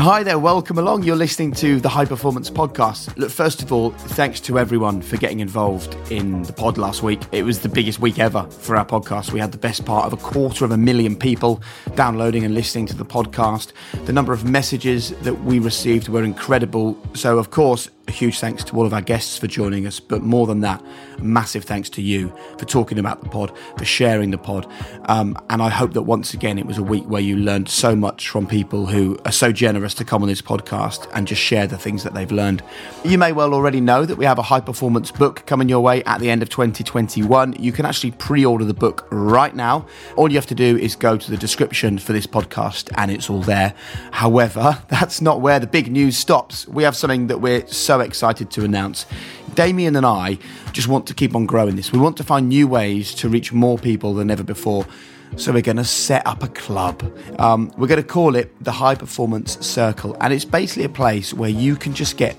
Hi there, welcome along. You're listening to the High Performance Podcast. Look, first of all, thanks to everyone for getting involved in the pod last week. It was the biggest week ever for our podcast. We had the best part of a quarter of a million people downloading and listening to the podcast. The number of messages that we received were incredible. So, of course, a huge thanks to all of our guests for joining us, but more than that, massive thanks to you for talking about the pod, for sharing the pod. Um, and I hope that once again, it was a week where you learned so much from people who are so generous to come on this podcast and just share the things that they've learned. You may well already know that we have a high performance book coming your way at the end of 2021. You can actually pre order the book right now. All you have to do is go to the description for this podcast and it's all there. However, that's not where the big news stops. We have something that we're so excited to announce. Damian and I just want to keep on growing this. We want to find new ways to reach more people than ever before. So we're going to set up a club. Um, we're going to call it the High Performance Circle. And it's basically a place where you can just get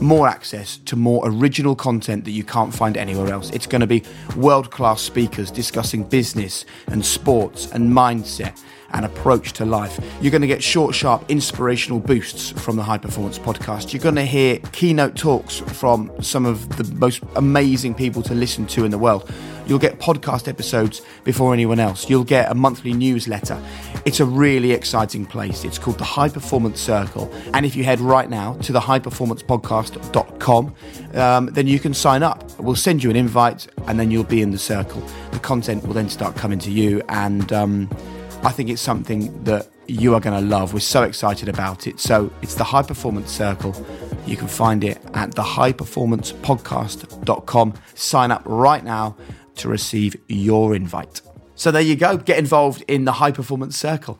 more access to more original content that you can't find anywhere else. It's going to be world class speakers discussing business and sports and mindset and approach to life. You're going to get short, sharp, inspirational boosts from the High Performance Podcast. You're going to hear keynote talks from some of the most amazing people to listen to in the world. You'll get podcast episodes before anyone else. You'll get a monthly newsletter. It's a really exciting place. It's called the High Performance Circle. And if you head right now to the highperformancepodcast.com, um, then you can sign up. We'll send you an invite and then you'll be in the circle. The content will then start coming to you and um, I think it's something that you are going to love. We're so excited about it. So it's the High Performance Circle. You can find it at thehighperformancepodcast.com. Sign up right now to receive your invite. So there you go. Get involved in the High Performance Circle.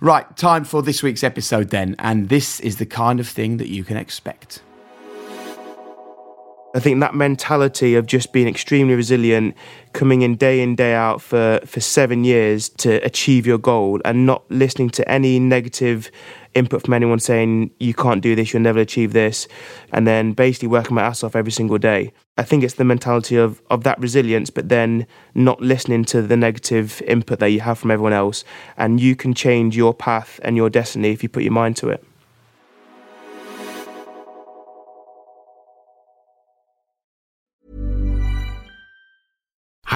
Right, time for this week's episode then. And this is the kind of thing that you can expect. I think that mentality of just being extremely resilient, coming in day in, day out for, for seven years to achieve your goal and not listening to any negative input from anyone saying you can't do this, you'll never achieve this, and then basically working my ass off every single day. I think it's the mentality of, of that resilience, but then not listening to the negative input that you have from everyone else. And you can change your path and your destiny if you put your mind to it.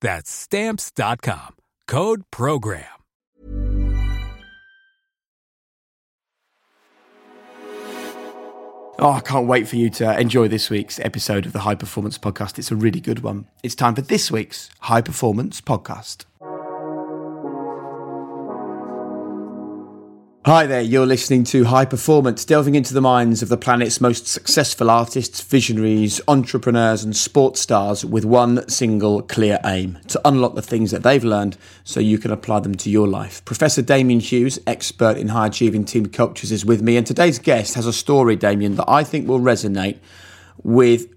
That's stamps.com. Code program. Oh, I can't wait for you to enjoy this week's episode of the High Performance Podcast. It's a really good one. It's time for this week's High Performance Podcast. Hi there, you're listening to High Performance, delving into the minds of the planet's most successful artists, visionaries, entrepreneurs, and sports stars with one single clear aim to unlock the things that they've learned so you can apply them to your life. Professor Damian Hughes, expert in high achieving team cultures, is with me, and today's guest has a story, Damian, that I think will resonate with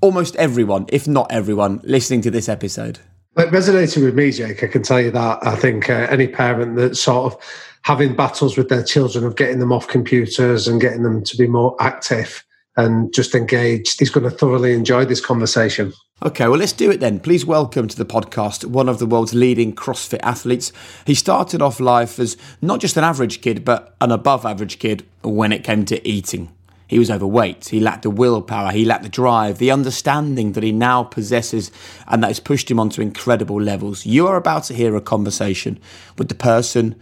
almost everyone, if not everyone, listening to this episode. It resonated with me, Jake. I can tell you that. I think uh, any parent that sort of having battles with their children of getting them off computers and getting them to be more active and just engaged. is going to thoroughly enjoy this conversation. Okay, well, let's do it then. Please welcome to the podcast one of the world's leading CrossFit athletes. He started off life as not just an average kid, but an above average kid when it came to eating. He was overweight, he lacked the willpower, he lacked the drive, the understanding that he now possesses, and that has pushed him onto incredible levels. You are about to hear a conversation with the person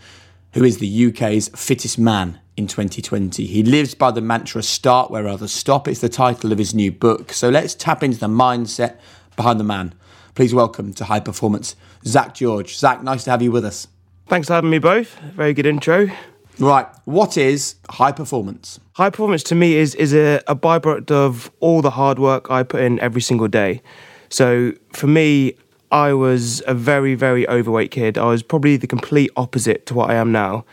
who is the UK's fittest man in 2020. He lives by the mantra start where others stop. It's the title of his new book. So let's tap into the mindset behind the man. Please welcome to High Performance, Zack George. Zack, nice to have you with us. Thanks for having me both. Very good intro. Right, what is high performance? High performance to me is is a, a byproduct of all the hard work I put in every single day. So for me, I was a very, very overweight kid. I was probably the complete opposite to what I am now.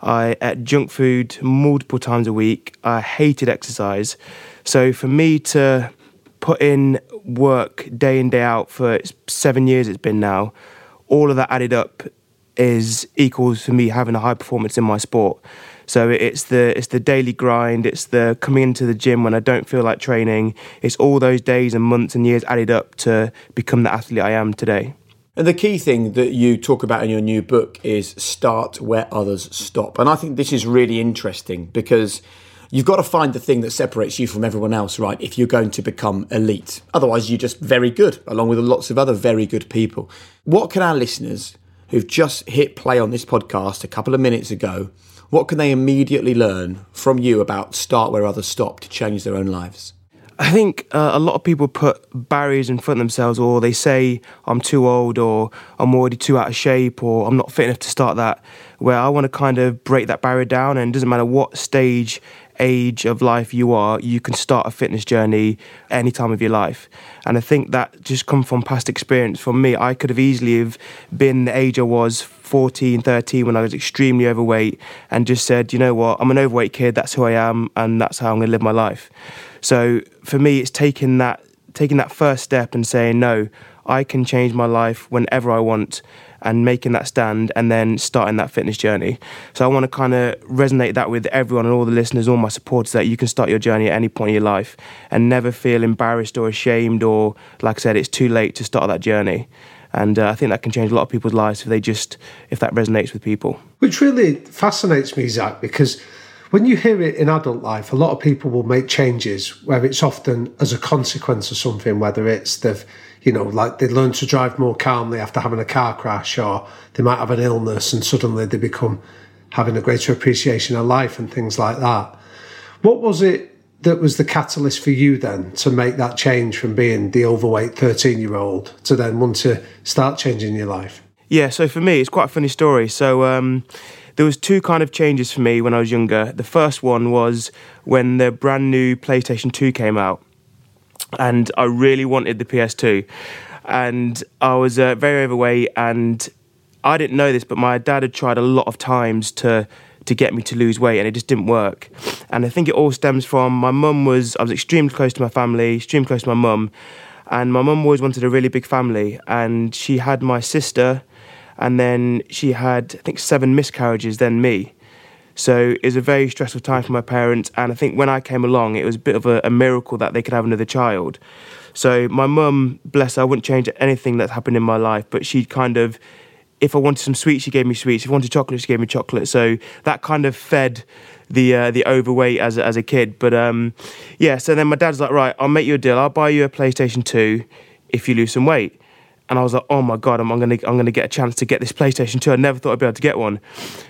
I ate junk food multiple times a week. I hated exercise. So for me to put in work day in, day out for seven years it's been now, all of that added up is equals for me having a high performance in my sport. So it's the it's the daily grind, it's the coming into the gym when I don't feel like training. It's all those days and months and years added up to become the athlete I am today. And the key thing that you talk about in your new book is start where others stop. And I think this is really interesting because you've got to find the thing that separates you from everyone else, right? If you're going to become elite. Otherwise, you're just very good, along with lots of other very good people. What can our listeners who've just hit play on this podcast a couple of minutes ago what can they immediately learn from you about start where others stop to change their own lives? I think uh, a lot of people put barriers in front of themselves, or they say, I'm too old, or I'm already too out of shape, or I'm not fit enough to start that. Where I want to kind of break that barrier down, and it doesn't matter what stage age of life you are, you can start a fitness journey any time of your life. And I think that just come from past experience. For me, I could have easily have been the age I was 14, 13 when I was extremely overweight and just said, you know what, I'm an overweight kid, that's who I am, and that's how I'm gonna live my life. So for me, it's taking that taking that first step and saying, no, I can change my life whenever I want and making that stand and then starting that fitness journey. So I want to kind of resonate that with everyone and all the listeners, all my supporters that you can start your journey at any point in your life and never feel embarrassed or ashamed or, like I said, it's too late to start that journey. And uh, I think that can change a lot of people's lives if they just, if that resonates with people. Which really fascinates me, Zack, because when you hear it in adult life, a lot of people will make changes where it's often as a consequence of something, whether it's they've you know, like they learn to drive more calmly after having a car crash, or they might have an illness and suddenly they become having a greater appreciation of life and things like that. What was it that was the catalyst for you then to make that change from being the overweight 13 year old to then want to start changing your life? Yeah, so for me, it's quite a funny story. So, um, there was two kind of changes for me when I was younger. The first one was when the brand new PlayStation 2 came out and I really wanted the PS2. And I was uh, very overweight, and I didn't know this, but my dad had tried a lot of times to to get me to lose weight, and it just didn't work. And I think it all stems from my mum was I was extremely close to my family, extremely close to my mum, and my mum always wanted a really big family, and she had my sister, and then she had I think seven miscarriages, then me. So it was a very stressful time for my parents. And I think when I came along, it was a bit of a, a miracle that they could have another child. So my mum, bless her, I wouldn't change anything that happened in my life, but she'd kind of, if I wanted some sweets, she gave me sweets. If I wanted chocolate, she gave me chocolate. So that kind of fed the uh, the overweight as as a kid. But um, yeah, so then my dad's like, right, I'll make you a deal. I'll buy you a PlayStation Two if you lose some weight and I was like, oh my god, I'm, I'm, gonna I'm gonna get a chance to get this PlayStation 2. I never thought I'd be able to get one.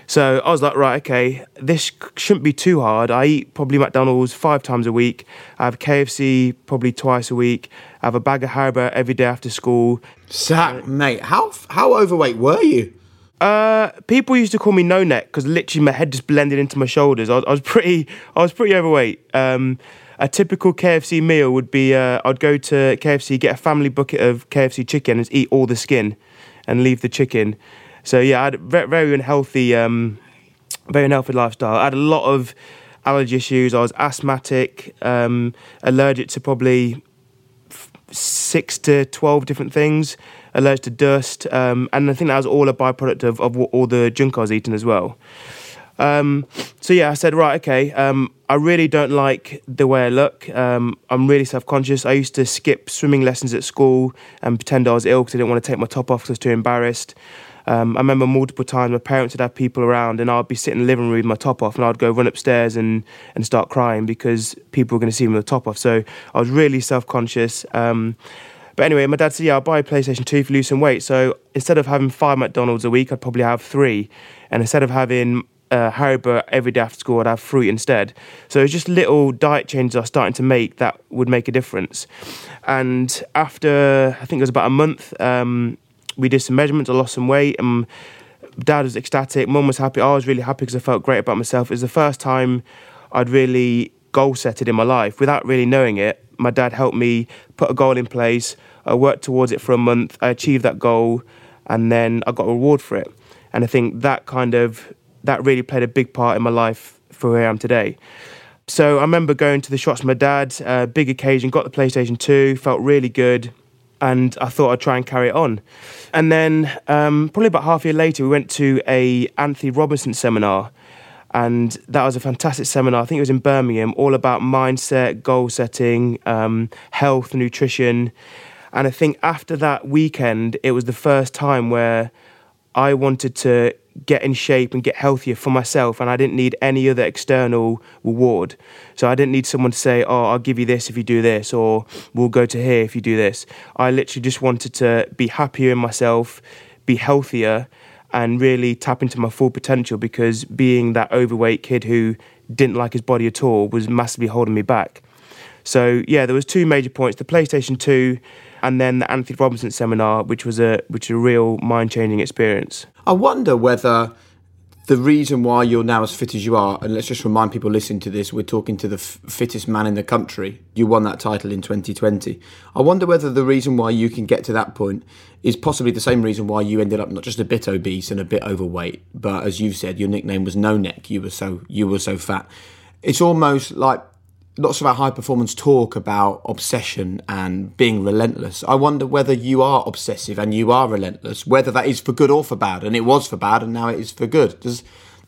So I was like, right, okay, this shouldn't be too hard. I eat probably McDonald's five times a week. I have KFC probably twice a week. I have a bag of Haribo every day after school. Zack, mate, how how overweight were you? Uh, people used to call me no neck because literally my head just blended into my shoulders. I was, I was pretty I was pretty overweight. Um, a typical KFC meal would be uh, I'd go to KFC, get a family bucket of KFC chicken, and eat all the skin, and leave the chicken. So yeah, I had a very, very unhealthy, um, very unhealthy lifestyle. I had a lot of allergy issues. I was asthmatic, um, allergic to probably six to twelve different things, allergic to dust, um, and I think that was all a byproduct of, of all the junk I was eating as well. Um, so yeah, I said, right, okay. Um, I really don't like the way I look. Um, I'm really self-conscious. I used to skip swimming lessons at school and pretend I was ill because I didn't want to take my top off because I was too embarrassed. Um, I remember multiple times my parents would have people around and I'd be sitting in the living room with my top off and I'd go run upstairs and, and start crying because people were going to see me with the top off. So I was really self-conscious. Um, but anyway, my dad said, yeah, I'll buy a PlayStation 2 if you lose some weight. So instead of having five McDonald's a week, I'd probably have three. And instead of having uh, Haribo every day after school, I'd have fruit instead. So it's just little diet changes I was starting to make that would make a difference. And after, I think it was about a month, um, we did some measurements, I lost some weight, and dad was ecstatic, mum was happy, I was really happy because I felt great about myself. It was the first time I'd really goal set it in my life without really knowing it. My dad helped me put a goal in place. I worked towards it for a month. I achieved that goal, and then I got a reward for it. And I think that kind of that really played a big part in my life for where I am today. So I remember going to the shots with my dad, uh, big occasion, got the PlayStation 2, felt really good, and I thought I'd try and carry it on. And then um, probably about half a year later, we went to a Anthony Robbins seminar, and that was a fantastic seminar. I think it was in Birmingham, all about mindset, goal setting, um, health, nutrition. And I think after that weekend, it was the first time where I wanted to get in shape and get healthier for myself and I didn't need any other external reward. So I didn't need someone to say, "Oh, I'll give you this if you do this," or "We'll go to here if you do this." I literally just wanted to be happier in myself, be healthier and really tap into my full potential because being that overweight kid who didn't like his body at all was massively holding me back. So yeah, there was two major points: the PlayStation 2 and then the Anthony Robbins seminar, which was a which was a real mind changing experience. I wonder whether the reason why you're now as fit as you are, and let's just remind people listening to this, we're talking to the f- fittest man in the country. You won that title in 2020. I wonder whether the reason why you can get to that point is possibly the same reason why you ended up not just a bit obese and a bit overweight, but as you said, your nickname was No Neck. You were so you were so fat. It's almost like lots of our high performance talk about obsession and being relentless. I wonder whether you are obsessive and you are relentless, whether that is for good or for bad. And it was for bad, and now it is for good. Does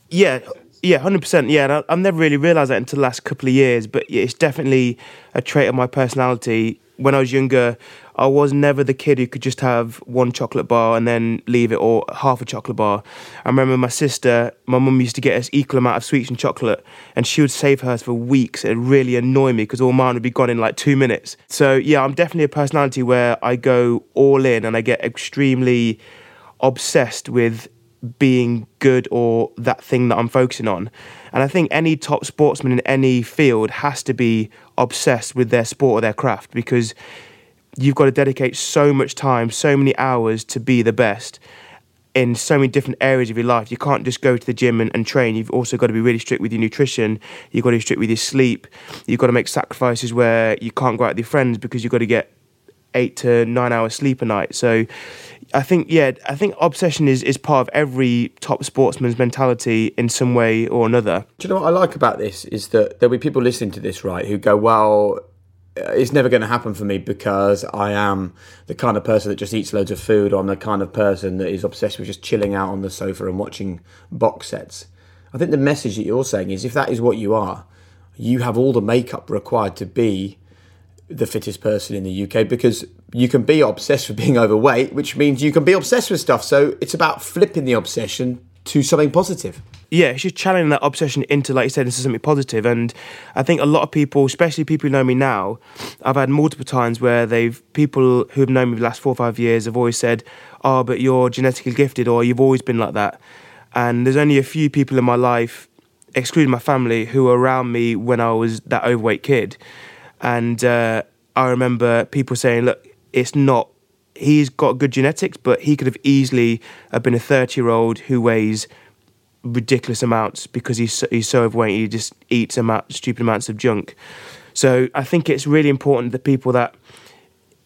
yeah. Yeah, hundred percent. Yeah, and I, have never really realised that until the last couple of years. But it's definitely a trait of my personality. When I was younger, I was never the kid who could just have one chocolate bar and then leave it or half a chocolate bar. I remember my sister, my mum used to get us equal amount of sweets and chocolate, and she would save hers for weeks. It really annoyed me because all mine would be gone in like two minutes. So yeah, I'm definitely a personality where I go all in and I get extremely obsessed with being good or that thing that I'm focusing on. And I think any top sportsman in any field has to be obsessed with their sport or their craft because you've got to dedicate so much time, so many hours to be the best in so many different areas of your life. You can't just go to the gym and, and, train. You've also got to be really strict with your nutrition. You've got to be strict with your sleep. You've got to make sacrifices where you can't go out with your friends because you've got to get eight to nine hours sleep a night. So I think, yeah, I think obsession is, is part of every top sportsman's mentality in some way or another. Do you know what I like about this is that there'll be people listening to this, right, who go, well, uh, it's never going to happen for me because I am the kind of person that just eats loads of food, or I'm the kind of person that is obsessed with just chilling out on the sofa and watching box sets. I think the message that you're saying is if that is what you are, you have all the makeup required to be the fittest person in the UK because you can be obsessed with being overweight, which means you can be obsessed with stuff. So it's about flipping the obsession to something positive yeah, it's just channeling that obsession into, like you said, into something positive. And I think a lot of people, especially people who know me now, I've had multiple times where they've people who have known me the last four or five years have always said, "Oh, but you're genetically gifted," or "You've always been like that." And there's only a few people in my life, excluding my family, who were around me when I was that overweight kid. And uh, I remember people saying, "Look, it's not." He's got good genetics, but he could have easily have been a 30 year old who weighs ridiculous amounts because he's so, he's so overweight. He just eats amount, stupid amounts of junk. So I think it's really important that people that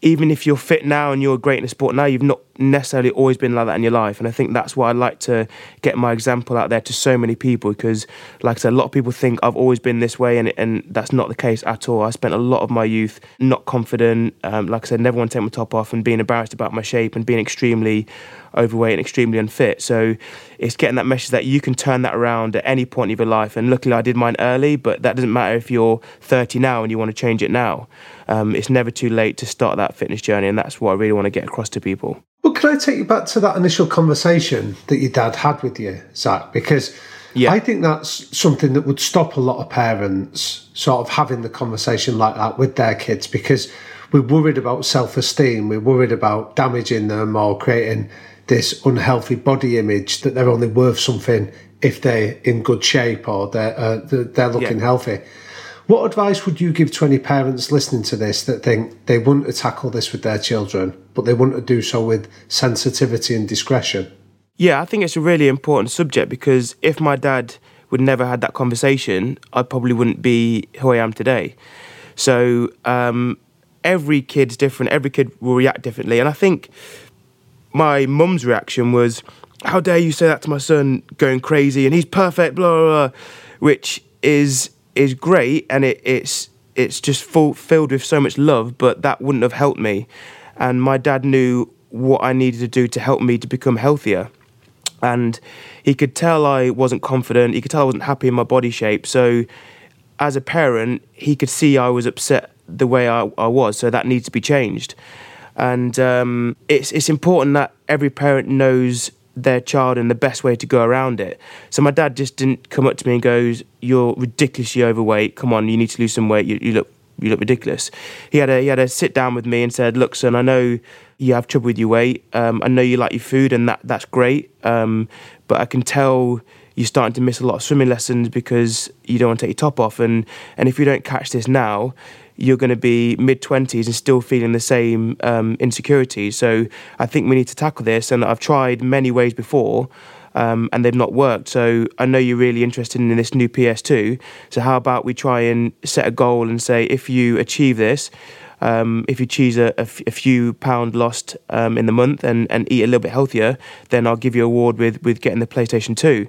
even if you're fit now and you're great in a sport now, you've not necessarily always been like that in your life. And I think that's why I like to get my example out there to so many people because, like I said, a lot of people think I've always been this way, and, and that's not the case at all. I spent a lot of my youth not confident, um, like I said, never want to take my top off and being embarrassed about my shape and being extremely overweight and extremely unfit. So it's getting that message that you can turn that around at any point of your life. And luckily, I did mine early, but that doesn't matter if you're 30 now and you want to change it now. Um, it's never too late to start that fitness journey, and that's what I really want to get across to people. Well, can I take you back to that initial conversation that your dad had with you, Zack? Because yeah. I think that's something that would stop a lot of parents sort of having the conversation like that with their kids because we're worried about self esteem, we're worried about damaging them or creating this unhealthy body image that they're only worth something if they're in good shape or they're, uh, they're looking yeah. healthy. What advice would you give to any parents listening to this that think they want to tackle this with their children, but they want to do so with sensitivity and discretion? Yeah, I think it's a really important subject because if my dad would never had that conversation, I probably wouldn't be who I am today. So um, every kid's different. Every kid will react differently, and I think my mum's reaction was, "How dare you say that to my son? Going crazy, and he's perfect." Blah blah, blah which is is great and it, it's it's just full, filled with so much love, but that wouldn't have helped me. And my dad knew what I needed to do to help me to become healthier. And he could tell I wasn't confident, he could tell I wasn't happy in my body shape. So, as a parent, he could see I was upset the way I, I was, so that needs to be changed. And um, it's, it's important that every parent knows their child and the best way to go around it. So my dad just didn't come up to me and goes, "You're ridiculously overweight. Come on, you need to lose some weight. You, you look you look ridiculous." He had a he had a sit down with me and said, "Look, son, I know you have trouble with your weight. Um, I know you like your food, and that that's great. Um, but I can tell." You're starting to miss a lot of swimming lessons because you don't want to take your top off, and and if you don't catch this now, you're going to be mid 20s and still feeling the same um, insecurities. So I think we need to tackle this. And I've tried many ways before. Um, and they've not worked. So I know you're really interested in this new PS2. So how about we try and set a goal and say if you achieve this, um, if you choose a, a, f- a few pound lost um, in the month and, and eat a little bit healthier, then I'll give you a award with, with getting the PlayStation 2.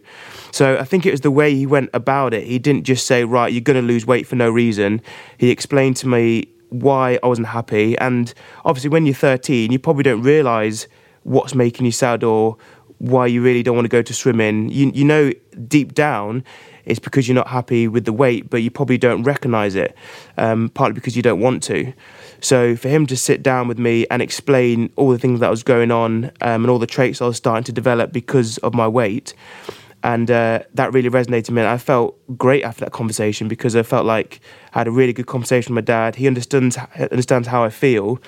So I think it was the way he went about it. He didn't just say, right, you're going to lose weight for no reason. He explained to me why I wasn't happy. And obviously, when you're 13, you probably don't realise what's making you sad or why you really don't want to go to swimming. You, you know, deep down, it's because you're not happy with the weight, but you probably don't recognize it, um, partly because you don't want to. So for him to sit down with me and explain all the things that was going on um, and all the traits I was starting to develop because of my weight, and uh, that really resonated with me. And I felt great after that conversation because I felt like I had a really good conversation with my dad. He understands understands how I feel,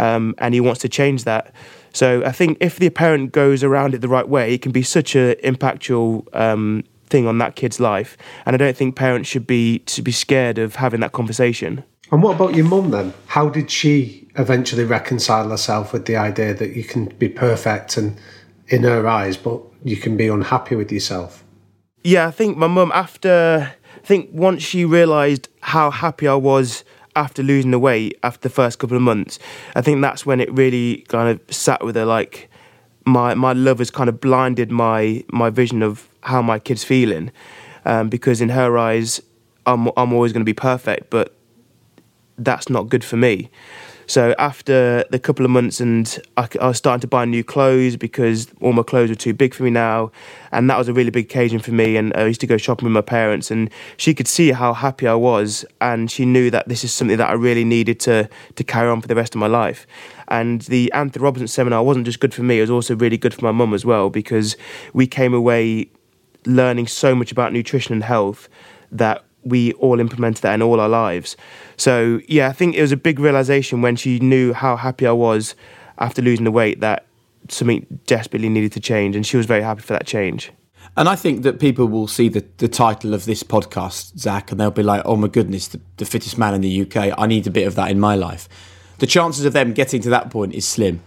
um, and he wants to change that. So I think if the parent goes around it the right way, it can be such an impactful um, thing on that kid's life. And I don't think parents should be to be scared of having that conversation. And what about your mum then? How did she eventually reconcile herself with the idea that you can be perfect and in her eyes, but you can be unhappy with yourself? Yeah, I think my mum, after, I think once she realised how happy I was after losing the weight after the first couple of months, I think that's when it really kind of sat with her like, my, my love has kind of blinded my, my vision of how my kid's feeling. Um, because in her eyes, I'm, I'm always going to be perfect, but that's not good for me. So after the couple of months, and I, I, was starting to buy new clothes because all my clothes were too big for me now, and that was a really big occasion for me. And I used to go shopping with my parents, and she could see how happy I was, and she knew that this is something that I really needed to to carry on for the rest of my life. And the Anthony Robbins seminar wasn't just good for me; it was also really good for my mum as well because we came away learning so much about nutrition and health that we all implemented that in all our lives. So yeah, I think it was a big realization when she knew how happy I was after losing the weight that something desperately needed to change, and she was very happy for that change. And I think that people will see the, the title of this podcast, Zack, and they'll be like, oh my goodness, the, the fittest man in the UK. I need a bit of that in my life. The chances of them getting to that point is slim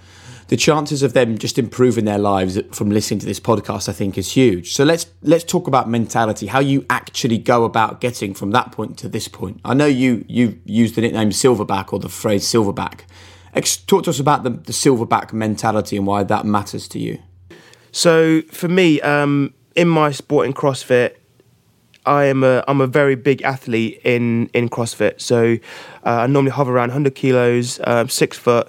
the chances of them just improving their lives from listening to this podcast, I think, is huge. So let's let's talk about mentality, how you actually go about getting from that point to this point. I know you you used the nickname Silverback or the phrase Silverback, talk to us about the, the silverback mentality and why that matters to you. So for me, um, in my sport in CrossFit, I am a I'm a very big athlete in in CrossFit. So uh, I normally hover around 100 kilos, um, six foot,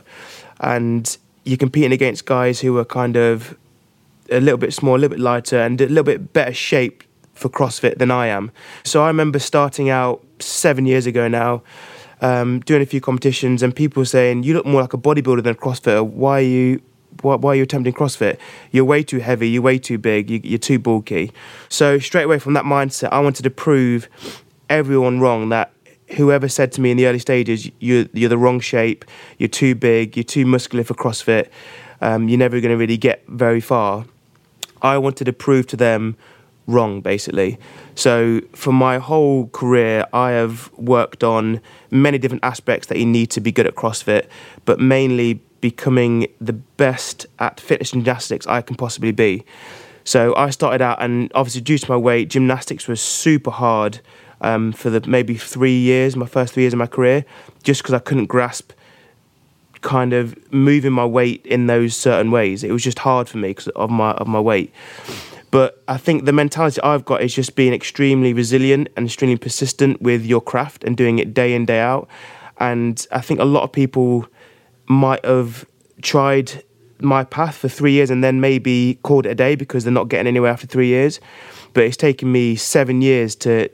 and you're competing against guys who are kind of a little bit smaller, a little bit lighter, and a little bit better shape for CrossFit than I am. So I remember starting out seven years ago now. Um, doing a few competitions and people saying you look more like a bodybuilder than a CrossFitter. Why are you why, why, are you attempting CrossFit? You're way too heavy, you're way too big, you, are too bulky. So, straight away from that mindset, I wanted to prove everyone wrong that whoever said to me in the early stages, you're, you're the wrong shape, you're too big, you're too muscular for CrossFit, um, you're never going to really get very far. I wanted to prove to them wrong, basically. So, for my whole career, I have worked on many different aspects that you need to be good at CrossFit, but mainly becoming the best at fitness and gymnastics I can possibly be. So I started out, and obviously due to my weight, gymnastics was super hard um, for the maybe three years, my first three years of my career, just because I couldn't grasp kind of moving my weight in those certain ways. It was just hard for me because of my of my weight. But I think the mentality I've got is just being extremely resilient and extremely persistent with your craft and doing it day in day out. And I think a lot of people might have tried my path for three years and then maybe called it a day because they're not getting anywhere after three years. But it's taken me seven years to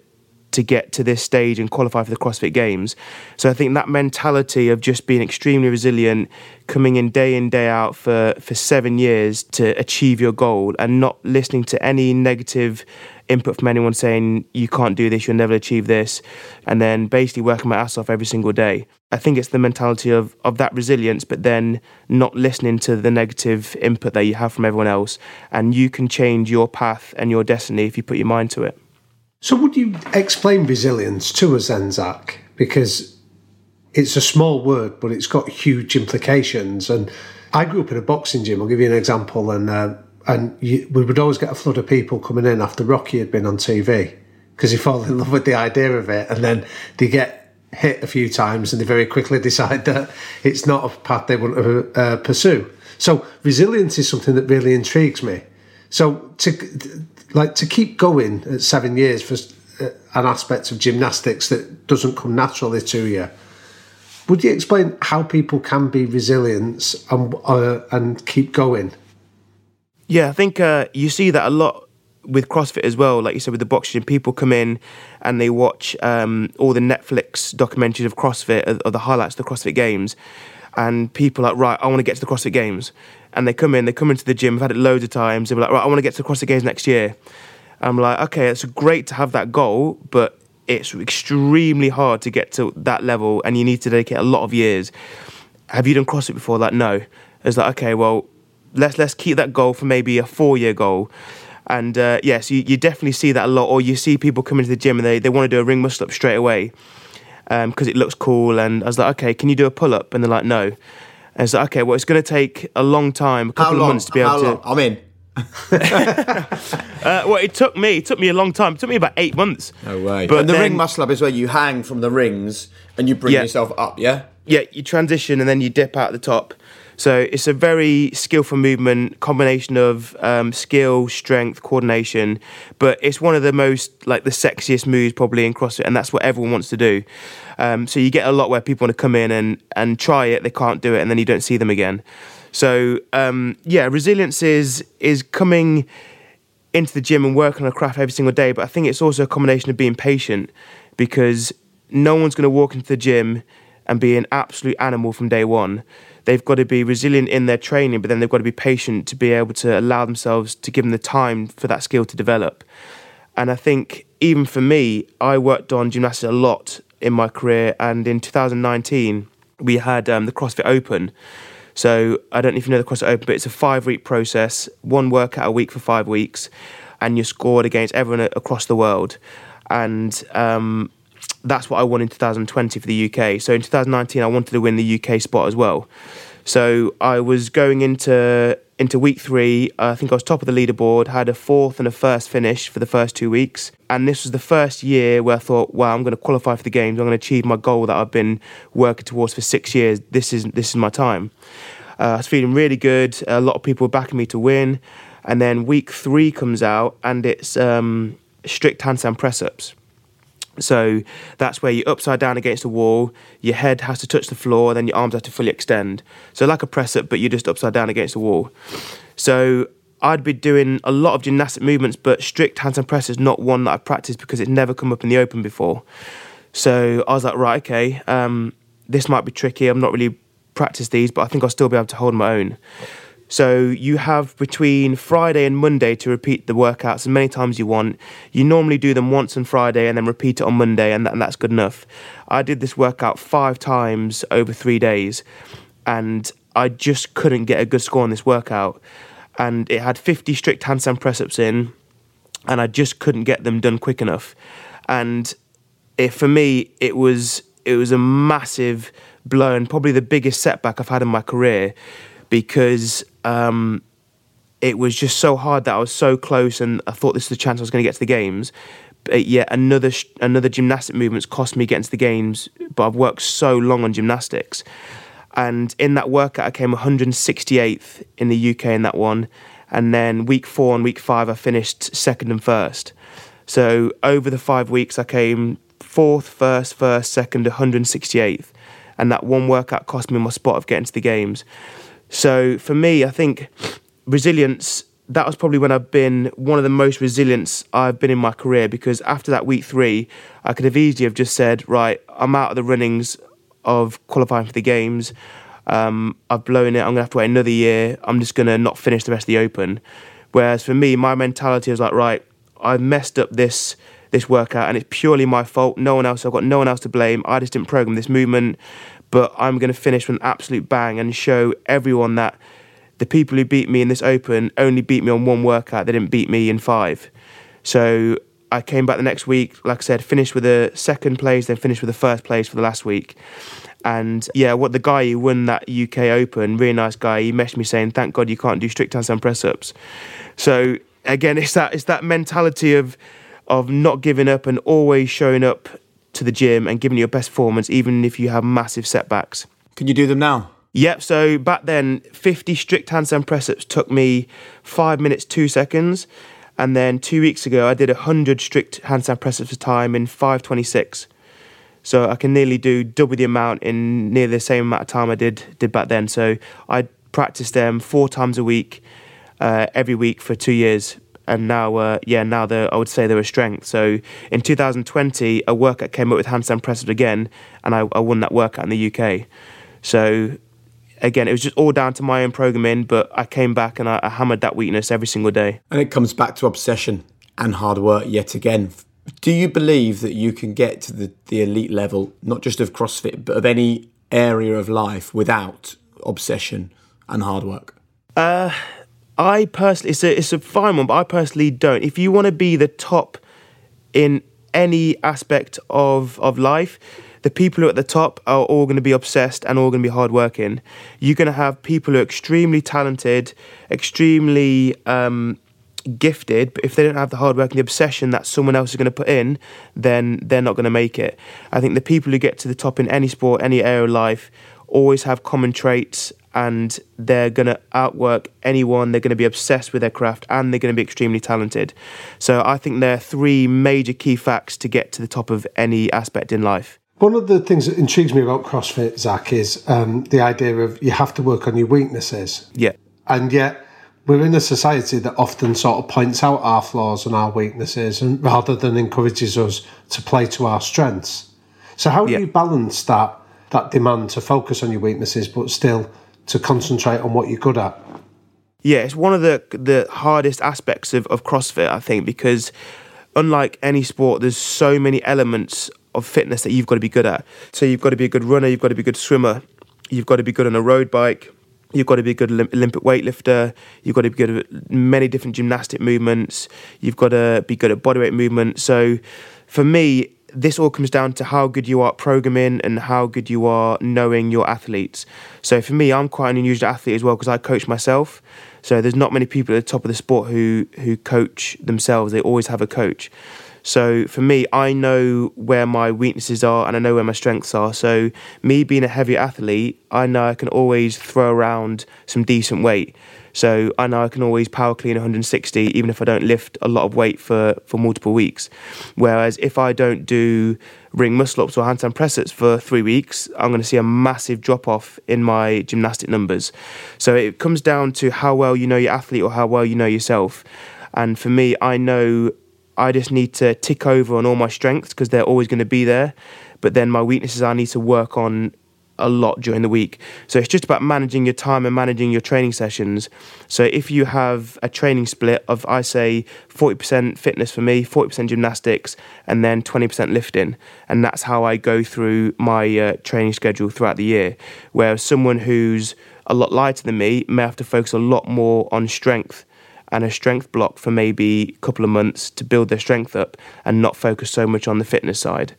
to get to this stage and qualify for the CrossFit Games. So I think that mentality of just being extremely resilient, coming in day in day out for for seven years to achieve your goal, and not listening to any negative input from anyone saying you can't do this, you'll never achieve this, and then basically working my ass off every single day. I think it's the mentality of, of that resilience, but then not listening to the negative input that you have from everyone else. And you can change your path and your destiny if you put your mind to it. So, would you explain resilience to us then, Zack? Because it's a small word, but it's got huge implications. And I grew up in a boxing gym. I'll give you an example. And uh, and you, we would always get a flood of people coming in after Rocky had been on TV because you fall in love with the idea of it, and then they get hit a few times, and they very quickly decide that it's not a path they want to uh, pursue. So resilience is something that really intrigues me. So to like to keep going at seven years for uh, an aspect of gymnastics that doesn't come naturally to you. Would you explain how people can be resilient and uh, and keep going? Yeah, I think uh, you see that a lot with CrossFit as well. Like you said with the boxing, people come in and they watch um, all the Netflix documentaries of CrossFit or the highlights of the CrossFit Games, and people are like, right, I want to get to the CrossFit Games, and they come in, they come into the gym. I've had it loads of times. They're like, right, I want to get to cross the CrossFit Games next year. I'm like, okay, it's great to have that goal, but it's extremely hard to get to that level, and you need to dedicate a lot of years. Have you done CrossFit before? Like, no. It's like, okay, well, let's let's keep that goal for maybe a four year goal. And uh, yes, you, you definitely see that a lot. Or you see people come into the gym and they, they want to do a ring muscle up straight away because um, it looks cool. And I was like, okay, can you do a pull up? And they're like, no. And it's like, okay, well, it's going to take a long time, a couple of months to be How able long? to. I'm in. uh, well, it took me. It took me a long time. It took me about eight months. No way. But But the then- ring muscle up is where you hang from the rings and you bring Yeah. yourself up, yeah? yeah, you transition and then you dip out the top. So it's a very skillful movement, combination of um, skill, strength, coordination. But it's one of the most like the sexiest moves probably in CrossFit, and that's what everyone wants to do. Um, so you get a lot where people want to come in and and try it, they can't do it, and then you don't see them again. So um, yeah, resilience is is coming into the gym and working on a craft every single day. But I think it's also a combination of being patient because no one's going to walk into the gym and be an absolute animal from day one. They've got to be resilient in their training, but then they've got to be patient to be able to allow themselves to give them the time for that skill to develop. And I think even for me, I worked on gymnastics a lot in my career. And in 2019, we had um, the CrossFit Open. So I don't know if you know the CrossFit Open, but it's a five week process, one workout a week for five weeks, and you're scored against everyone across the world. And um, that's what I won in 2020 for the UK. So in 2019, I wanted to win the UK spot as well. So I was going into into week three. I think I was top of the leaderboard, had a fourth and a first finish for the first two weeks. And this was the first year where I thought, wow, I'm going to qualify for the games. I'm going to achieve my goal that I've been working towards for six years. This is this is my time. Uh, I was feeling really good. A lot of people were backing me to win. And then week three comes out, and it's um, strict handstand press ups. So that's where you're upside down against the wall, your head has to touch the floor, then your arms have to fully extend. So, like a press up, but you're just upside down against the wall. So, I'd be doing a lot of gymnastic movements, but strict handstand press is not one that I practiced because it's never come up in the open before. So, I was like, right, okay, um, this might be tricky. I'm not really practiced these, but I think I'll still be able to hold my own. So you have between Friday and Monday to repeat the workouts as many times you want. You normally do them once on Friday and then repeat it on Monday, and, and that's good enough. I did this workout five times over three days, and I just couldn't get a good score on this workout. And it had 50 strict handstand press ups in, and I just couldn't get them done quick enough. And it, for me, it was it was a massive blow and probably the biggest setback I've had in my career because um, it was just so hard that I was so close, and I thought this was the chance I was going to get to the games. But yet another another gymnastic movement's cost me getting to the games. But I've worked so long on gymnastics, and in that workout I came 168th in the UK in that one, and then week four and week five I finished second and first. So over the five weeks I came fourth, first, first, second, 168th, and that one workout cost me my spot of getting to the games. So for me, I think resilience. That was probably when I've been one of the most resilient I've been in my career because after that week three, I could have easily have just said, right, I'm out of the runnings of qualifying for the games. Um, I've blown it. I'm gonna have to wait another year. I'm just gonna not finish the rest of the Open. Whereas for me, my mentality was like, right, I've messed up this this workout, and it's purely my fault. No one else. I've got no one else to blame. I just didn't program this movement but I'm going to finish with an absolute bang and show everyone that the people who beat me in this open only beat me on one workout. They didn't beat me in five. So I came back the next week, like I said, finished with a second place, then finished with the first place for the last week. And yeah, what the guy who won that UK Open, really nice guy, he messaged me saying, "Thank God you can't do strict handstand press ups." So again, it's that it's that mentality of of not giving up and always showing up to the gym and giving your best performance, even if you have massive setbacks. Can you do them now? Yep. So back then, 50 strict handstand press ups took me five minutes, two seconds. And then two weeks ago, I did 100 strict handstand press ups a time in 526. So I can nearly do double the amount in near the same amount of time I did did back then. So I practiced them four times a week, uh, every week for two years and now, uh, yeah, now I would say they're a strength. So in 2020, a workout came up with handstand presses again, and I, I won that workout in the UK. So again, it was just all down to my own programming, but I came back and I, I hammered that weakness every single day. And it comes back to obsession and hard work yet again. Do you believe that you can get to the, the elite level, not just of CrossFit, but of any area of life without obsession and hard work? Uh, I personally, it's a it's a fine one, but I personally don't. If you want to be the top in any aspect of of life, the people who are at the top are all going to be obsessed and all going to be hardworking. You're going to have people who are extremely talented, extremely um, gifted, but if they don't have the hard work and the obsession that someone else is going to put in, then they're not going to make it. I think the people who get to the top in any sport, any area of life, always have common traits and they're going to outwork anyone. They're going to be obsessed with their craft and they're going to be extremely talented. So I think there are three major key facts to get to the top of any aspect in life. One of the things that intrigues me about CrossFit, Zack, is um, the idea of you have to work on your weaknesses. Yeah. And yet, we're in a society that often sort of points out our flaws and our weaknesses and rather than encourages us to play to our strengths. So how do yeah. you balance that that demand to focus on your weaknesses but still to concentrate on what you're good at. Yeah, it's one of the the hardest aspects of, of CrossFit, I think, because unlike any sport, there's so many elements of fitness that you've got to be good at. So you've got to be a good runner, you've got to be a good swimmer, you've got to be good on a road bike, you've got to be a good Olympic weightlifter, you've got to be good at many different gymnastic movements, you've got to be good at bodyweight movement. So for me, this all comes down to how good you are at programming and how good you are knowing your athletes. So for me, I'm quite an unusual athlete as well because I coach myself. So there's not many people at the top of the sport who who coach themselves. They always have a coach. So for me, I know where my weaknesses are and I know where my strengths are. So me being a heavy athlete, I know I can always throw around some decent weight. So I know I can always power clean 160 even if I don't lift a lot of weight for, for multiple weeks. Whereas if I don't do ring muscle ups or handstand press ups for three weeks, I'm going to see a massive drop off in my gymnastic numbers. So it comes down to how well you know your athlete or how well you know yourself. And for me, I know I just need to tick over on all my strengths because they're always going to be there. But then my weaknesses, I need to work on a lot during the week. So it's just about managing your time and managing your training sessions. So if you have a training split of, I say, 40% fitness for me, 40% gymnastics, and then 20% lifting, and that's how I go through my uh, training schedule throughout the year. Whereas someone who's a lot lighter than me may have to focus a lot more on strength and a strength block for maybe a couple of months to build their strength up and not focus so much on the fitness side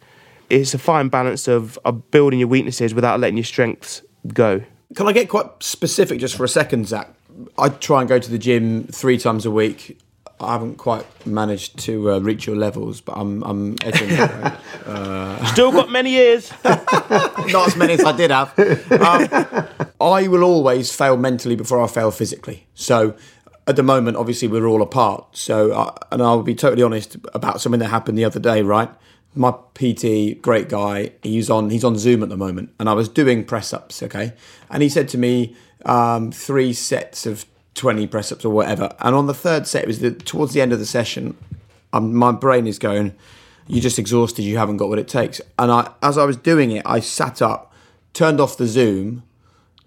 it's a fine balance of, of building your weaknesses without letting your strengths go. Can I get quite specific just for a second, Zack? I try and go to the gym three times a week. I haven't quite managed to uh, reach your levels, but I'm I'm edging uh, Still got many years. Not as many as I did have. Um, I will always fail mentally before I fail physically. So at the moment, obviously, we're all apart. So, uh, and I'll be totally honest about something that happened the other day. Right, my PT, great guy. He's on he's on Zoom at the moment, and I was doing press ups. Okay, and he said to me um, three sets of twenty press ups or whatever. And on the third set, it was the, towards the end of the session. Um, my brain is going, "You're just exhausted. You haven't got what it takes." And I, as I was doing it, I sat up, turned off the Zoom,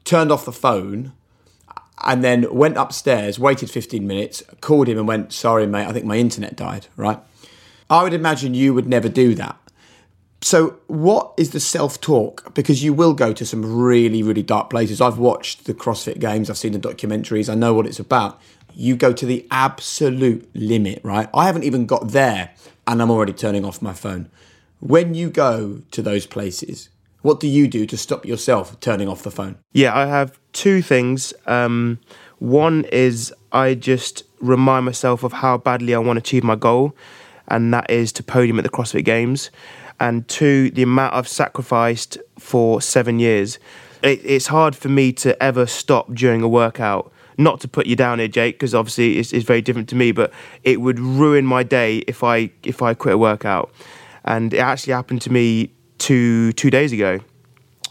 turned off the phone, and then went upstairs, waited 15 minutes, called him, and went, "Sorry, mate. I think my internet died." Right. I would imagine you would never do that. So, what is the self talk? Because you will go to some really, really dark places. I've watched the CrossFit games, I've seen the documentaries, I know what it's about. You go to the absolute limit, right? I haven't even got there and I'm already turning off my phone. When you go to those places, what do you do to stop yourself turning off the phone? Yeah, I have two things. Um, one is I just remind myself of how badly I want to achieve my goal and that is to podium at the CrossFit Games. And two, the amount I've sacrificed for seven years. It, it's hard for me to ever stop during a workout. Not to put you down here, Jake, because obviously it's, it's very different to me, but it would ruin my day if I if I quit a workout. And it actually happened to me two two days ago.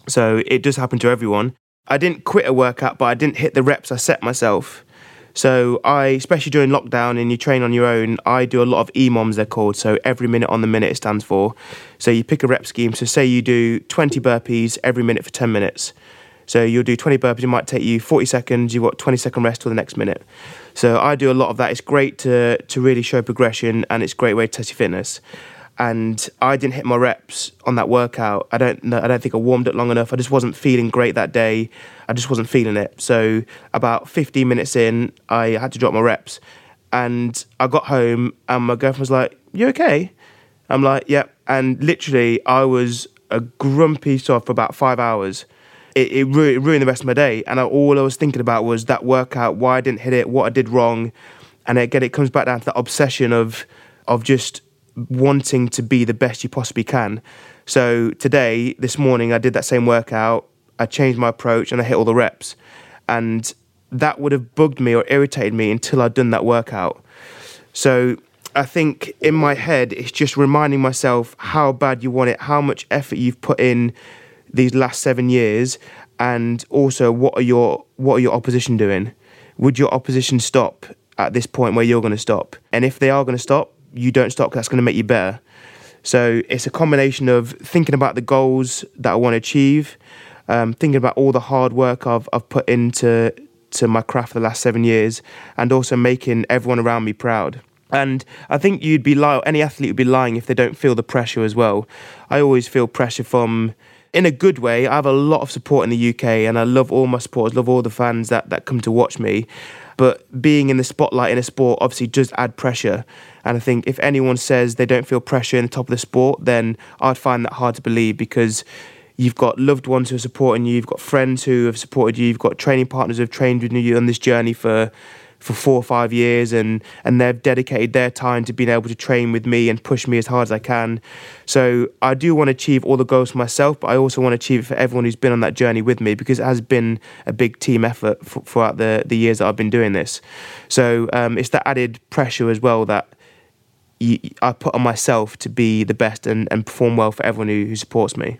So it does happen to everyone. I didn't quit a workout, but I didn't hit the reps I set myself. So I, especially during lockdown and you train on your own, I do a lot of EMOMs they're called. So every minute on the minute it stands for. So you pick a rep scheme. So say you do 20 burpees every minute for 10 minutes. So you'll do 20 burpees, it might take you 40 seconds, you've got 20 second rest till the next minute. So I do a lot of that. It's great to, to really show progression and it's a great way to test your fitness and I didn't hit my reps on that workout. I don't know, I don't think I warmed up long enough. I just wasn't feeling great that day. I just wasn't feeling it. So about 15 minutes in, I had to drop my reps. And I got home and my girlfriend was like, "You okay?" I'm like, "Yep." Yeah. And literally, I was a grumpy sod for about five hours. It, it, ruined, it ruined the rest of my day. And I, all I was thinking about was that workout, why I didn't hit it, what I did wrong. And again, it comes back down to that obsession of of just wanting to be the best you possibly can. So today, this morning, I did that same workout. I changed my approach and I hit all the reps. And that would have bugged me or irritated me until I'd done that workout. So I think in my head, it's just reminding myself how bad you want it, how much effort you've put in these last seven years, and also what are your what are your opposition doing? Would your opposition stop at this point where you're going to stop? And if they are going to stop, you don't stop that's going to make you better. So it's a combination of thinking about the goals that I want to achieve, um, thinking about all the hard work I've, I've put into to my craft for the last seven years, and also making everyone around me proud. And I think you'd be lying, any athlete would be lying if they don't feel the pressure as well. I always feel pressure from, in a good way. I have a lot of support in the UK, and I love all my supporters, love all the fans that, that come to watch me. But being in the spotlight in a sport obviously does add pressure. And I think if anyone says they don't feel pressure in the top of the sport, then I'd find that hard to believe because you've got loved ones who are supporting you, you've got friends who have supported you, you've got training partners who have trained with you on this journey for for four or five years and and they've dedicated their time to being able to train with me and push me as hard as I can. So I do want to achieve all the goals for myself, but I also want to achieve it for everyone who's been on that journey with me because it has been a big team effort throughout the the years that I've been doing this. So um, it's that added pressure as well that. I put on myself to be the best and, and perform well for everyone who, who supports me.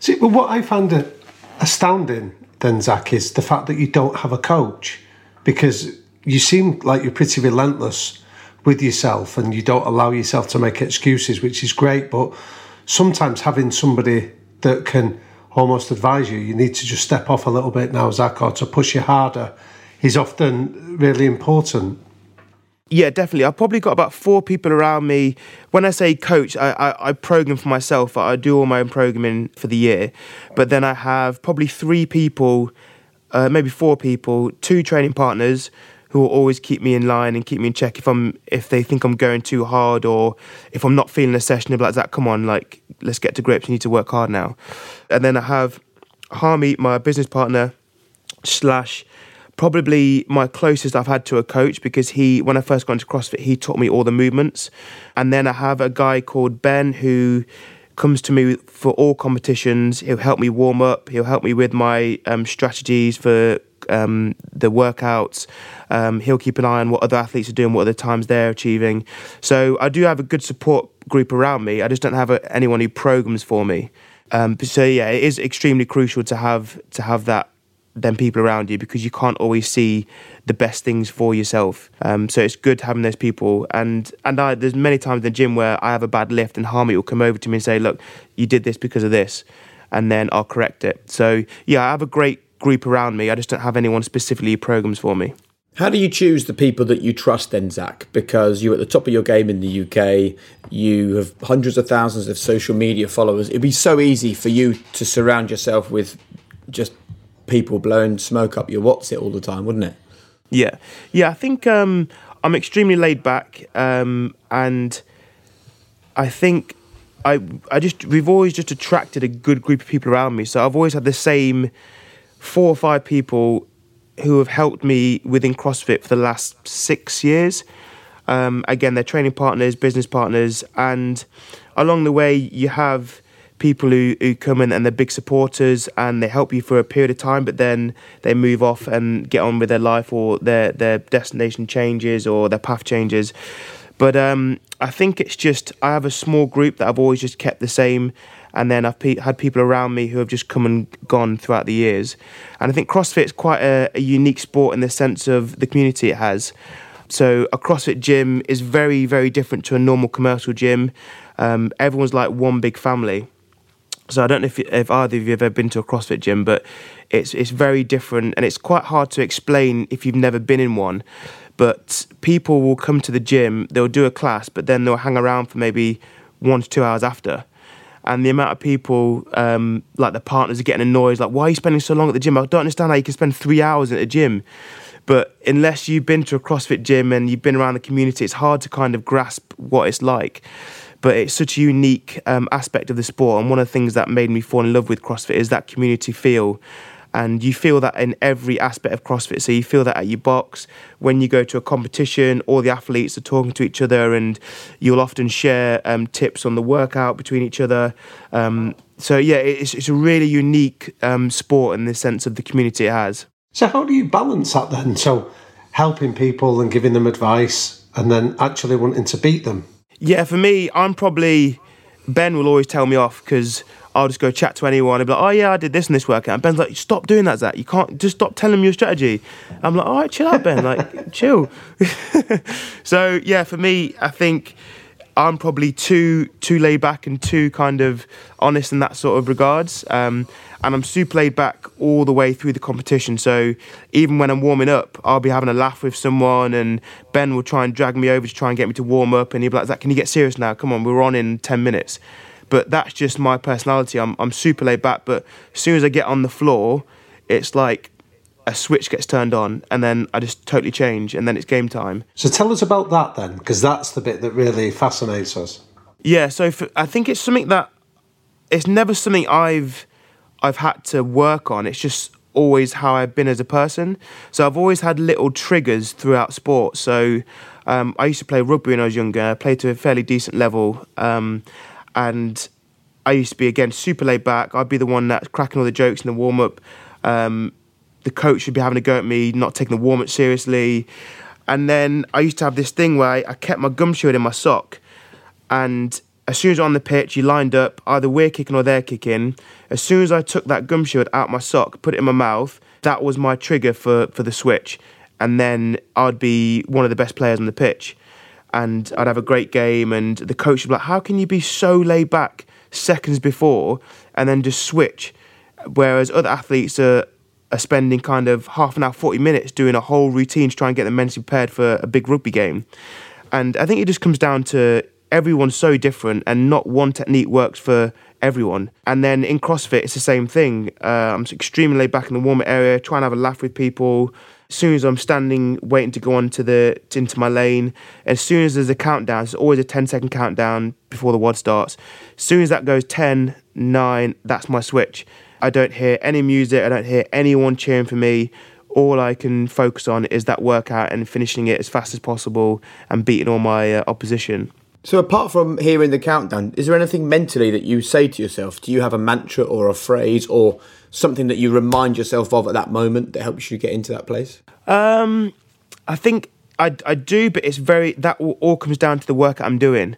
See, well, what I found astounding then, Zack, is the fact that you don't have a coach because you seem like you're pretty relentless with yourself and you don't allow yourself to make excuses, which is great. But sometimes having somebody that can almost advise you, you need to just step off a little bit now, Zack, or to push you harder, is often really important. Yeah, definitely. I've probably got about four people around me. When I say coach, I, I, I, program for myself. I do all my own programming for the year. But then I have probably three people, uh, maybe four people, two training partners who will always keep me in line and keep me in check if I'm if they think I'm going too hard or if I'm not feeling a session. They'll like, that. come on, like let's get to grips. You need to work hard now. And then I have Harmy, my business partner, slash probably my closest I've had to a coach because he, when I first got into CrossFit, he taught me all the movements. And then I have a guy called Ben who comes to me for all competitions. He'll help me warm up. He'll help me with my um, strategies for um, the workouts. Um, he'll keep an eye on what other athletes are doing, what other times they're achieving. So I do have a good support group around me. I just don't have a, anyone who programs for me. Um, so yeah, it is extremely crucial to have to have that than people around you because you can't always see the best things for yourself. Um, so it's good having those people. And and I, there's many times in the gym where I have a bad lift and Harmy will come over to me and say, "Look, you did this because of this," and then I'll correct it. So yeah, I have a great group around me. I just don't have anyone specifically programs for me. How do you choose the people that you trust then, Zack? Because you're at the top of your game in the UK, you have hundreds of thousands of social media followers. It'd be so easy for you to surround yourself with just people blowing smoke up your what's it all the time, wouldn't it? Yeah, yeah. I think um, I'm extremely laid back, um, and I think I I just we've always just attracted a good group of people around me. So I've always had the same four or five people who have helped me within CrossFit for the last six years. Um, again, they're training partners, business partners, and along the way you have people who, who come in and they're big supporters and they help you for a period of time, but then they move off and get on with their life or their, their destination changes or their path changes. But um, I think it's just, I have a small group that I've always just kept the same. And then I've pe- had people around me who have just come and gone throughout the years. And I think CrossFit is quite a, a unique sport in the sense of the community it has. So a CrossFit gym is very, very different to a normal commercial gym. Um, everyone's like one big family. So I don't know if, if either of you have ever been to a CrossFit gym, but it's it's very different and it's quite hard to explain if you've never been in one. But people will come to the gym, they'll do a class, but then they'll hang around for maybe one to two hours after. And the amount of people, um, like the partners, are getting annoyed. Like, why are you spending so long at the gym? I don't understand how you can spend three hours at a gym. But unless you've been to a CrossFit gym and you've been around the community, it's hard to kind of grasp what it's like but it's such a unique um, aspect of the sport. And one of the things that made me fall in love with CrossFit is that community feel. And you feel that in every aspect of CrossFit. So you feel that at your box, when you go to a competition, all the athletes are talking to each other, and you'll often share um, tips on the workout between each other. Um, so yeah, it's, it's a really unique um, sport in the sense of the community it has. So how do you balance that then? So helping people and giving them advice, and then actually wanting to beat them. Yeah, for me, I'm probably Ben will always tell me off because I'll just go chat to anyone and be like, oh yeah, I did this and this workout. And Ben's like, stop doing that, Zack. You can't just stop telling me your strategy. I'm like, all right, chill out, Ben. Like, chill. so yeah, for me, I think I'm probably too too laid back and too kind of honest in that sort of regards. Um, and I'm super laid back all the way through the competition. So even when I'm warming up, I'll be having a laugh with someone, and Ben will try and drag me over to try and get me to warm up, and he'll be like, "Zack, can you get serious now? Come on, we're on in ten minutes." But that's just my personality. I'm I'm super laid back, but as soon as I get on the floor, it's like a switch gets turned on and then I just totally change and then it's game time. So tell us about that then, because that's the bit that really fascinates us. Yeah, so for, I think it's something that it's never something I've I've had to work on. It's just always how I've been as a person. So I've always had little triggers throughout sport. So um, I used to play rugby when I was younger. I played to a fairly decent level, um, and I used to be again super laid back. I'd be the one that's cracking all the jokes in the warm up. Um, the coach would be having a go at me, not taking the warm up seriously. And then I used to have this thing where I, I kept my gum shield in my sock, and as soon as on the pitch, you lined up, either we're kicking or they're kicking. As soon as I took that gum shield out my sock, put it in my mouth, that was my trigger for, for the switch. And then I'd be one of the best players on the pitch. And I'd have a great game. And the coach would be like, How can you be so laid back seconds before and then just switch? Whereas other athletes are, are spending kind of half an hour, 40 minutes doing a whole routine to try and get them mentally prepared for a big rugby game. And I think it just comes down to everyone's so different and not one technique works for everyone. And then in CrossFit, it's the same thing. Uh, I'm extremely laid back in the warm area, trying to have a laugh with people. As soon as I'm standing, waiting to go on to the into my lane, as soon as there's a countdown, it's always a 10 second countdown before the WOD starts. As soon as that goes 10, 9, that's my switch. I don't hear any music, I don't hear anyone cheering for me. All I can focus on is that workout and finishing it as fast as possible and beating all my uh, opposition. So, apart from hearing the countdown, is there anything mentally that you say to yourself? Do you have a mantra or a phrase or something that you remind yourself of at that moment that helps you get into that place? Um, I think I, I do, but it's very that all comes down to the work I'm doing.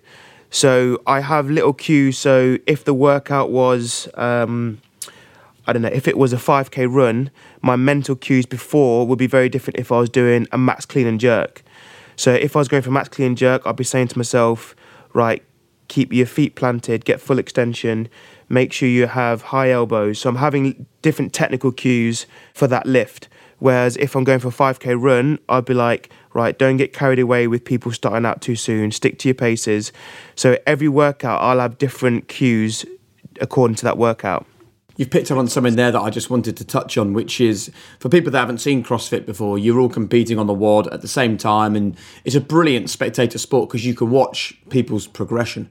So I have little cues. So if the workout was, um, I don't know, if it was a 5k run, my mental cues before would be very different if I was doing a max clean and jerk. So if I was going for max clean jerk, I'd be saying to myself, right, keep your feet planted, get full extension, make sure you have high elbows. So I'm having different technical cues for that lift. Whereas if I'm going for a 5k run, I'd be like, right, don't get carried away with people starting out too soon, stick to your paces. So every workout, I'll have different cues according to that workout. You've picked up on something there that I just wanted to touch on, which is for people that haven't seen CrossFit before, you're all competing on the WOD at the same time, and it's a brilliant spectator sport because you can watch people's progression.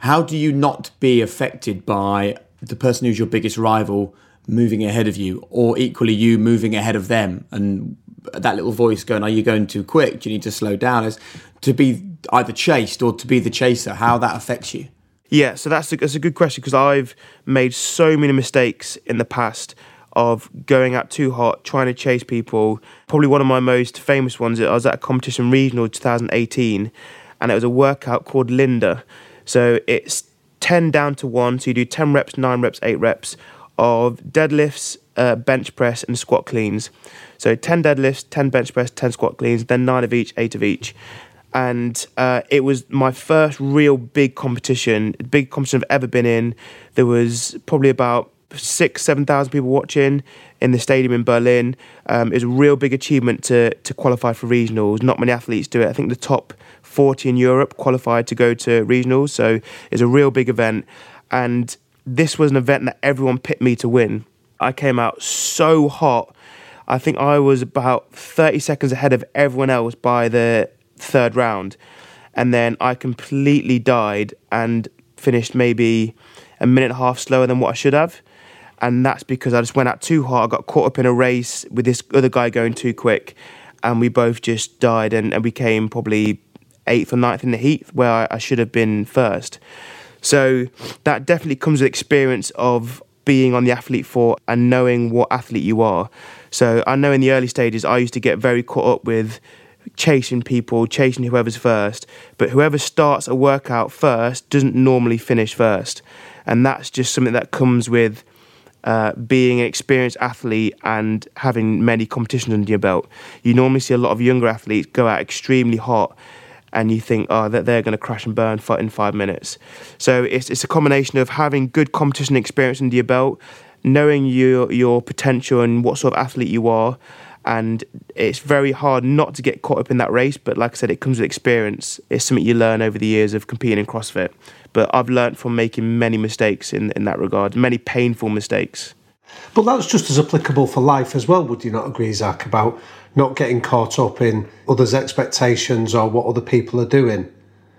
How do you not be affected by the person who's your biggest rival moving ahead of you, or equally you moving ahead of them, and that little voice going, "Are you going too quick? Do you need to slow down?" Is to be either chased or to be the chaser, how that affects you. Yeah, so that's a, that's a good question because I've made so many mistakes in the past of going out too hot, trying to chase people. Probably one of my most famous ones, I was at a competition regional 2018 and it was a workout called Linda. So it's 10 down to 1, so you do 10 reps, 9 reps, 8 reps of deadlifts, uh, bench press, and squat cleans. So 10 deadlifts, 10 bench press, 10 squat cleans, then 9 of each, 8 of each and uh, it was my first real big competition, big competition I've ever been in. There was probably about six, seven thousand people watching in the stadium in Berlin. Um, it was a real big achievement to to qualify for regionals. Not many athletes do it. I think the top forty in Europe qualified to go to regionals, so it's a real big event. And this was an event that everyone picked me to win. I came out so hot. I think I was about 30 seconds ahead of everyone else by the third round. And then I completely died and finished maybe a minute and a half slower than what I should have. And that's because I just went out too hard. I got caught up in a race with this other guy going too quick. And we both just died and, and we came probably eighth or ninth in the heat where I, I should have been first. So that definitely comes with experience of being on the athlete for and knowing what athlete you are. So I know in the early stages I used to get very caught up with chasing people, chasing whoever's first. But whoever starts a workout first doesn't normally finish first. And that's just something that comes with uh, being an experienced athlete and having many competitions under your belt. You normally see a lot of younger athletes go out extremely hot and you think, oh, that they're going to crash and burn in five minutes. So it's, it's a combination of having good competition experience under your belt, knowing your, your potential and what sort of athlete you are, and it's very hard not to get caught up in that race. But like I said, it comes with experience. It's something you learn over the years of competing in CrossFit. But I've learned from making many mistakes in in that regard, many painful mistakes. But that's just as applicable for life as well. Would you not agree, Zack, about not getting caught up in others' expectations or what other people are doing?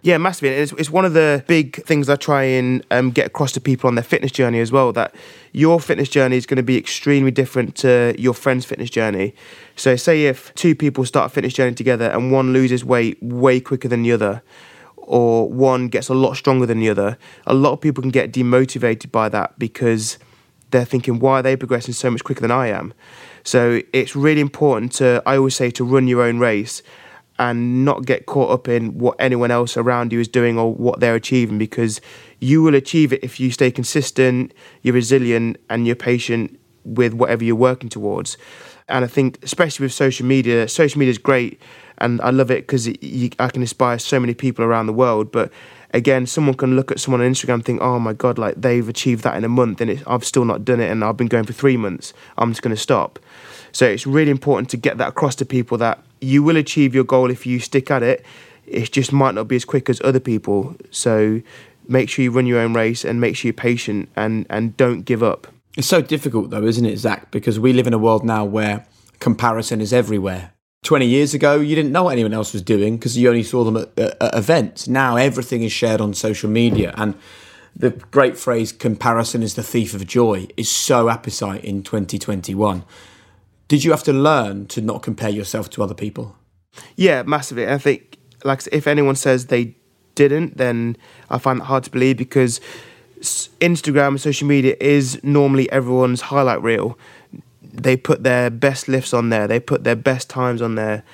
Yeah, massively. It's, it's one of the big things I try and um, get across to people on their fitness journey as well. That your fitness journey is going to be extremely different to your friend's fitness journey. So, say if two people start a fitness journey together and one loses weight way quicker than the other, or one gets a lot stronger than the other, a lot of people can get demotivated by that because they're thinking, why are they progressing so much quicker than I am? So, it's really important to, I always say, to run your own race and not get caught up in what anyone else around you is doing or what they're achieving because you will achieve it if you stay consistent, you're resilient, and you're patient with whatever you're working towards. And I think, especially with social media, social media is great, and I love it because I can inspire so many people around the world. But again, someone can look at someone on Instagram and think, "Oh my God, like they've achieved that in a month, and I've still not done it, and I've been going for three months. I'm just going to stop." So it's really important to get that across to people that you will achieve your goal if you stick at it. It just might not be as quick as other people. So make sure you run your own race and make sure you're patient and, and don't give up. It's so difficult though, isn't it, Zack? Because we live in a world now where comparison is everywhere. 20 years ago, you didn't know what anyone else was doing because you only saw them at, at, at events. Now everything is shared on social media. And the great phrase, comparison is the thief of joy, is so apposite in 2021 did you have to learn to not compare yourself to other people? Yeah, massively. I think, like, if anyone says they didn't, then I find it hard to believe because Instagram and social media is normally everyone's highlight reel. They put their best lifts on there. They put their best times on there,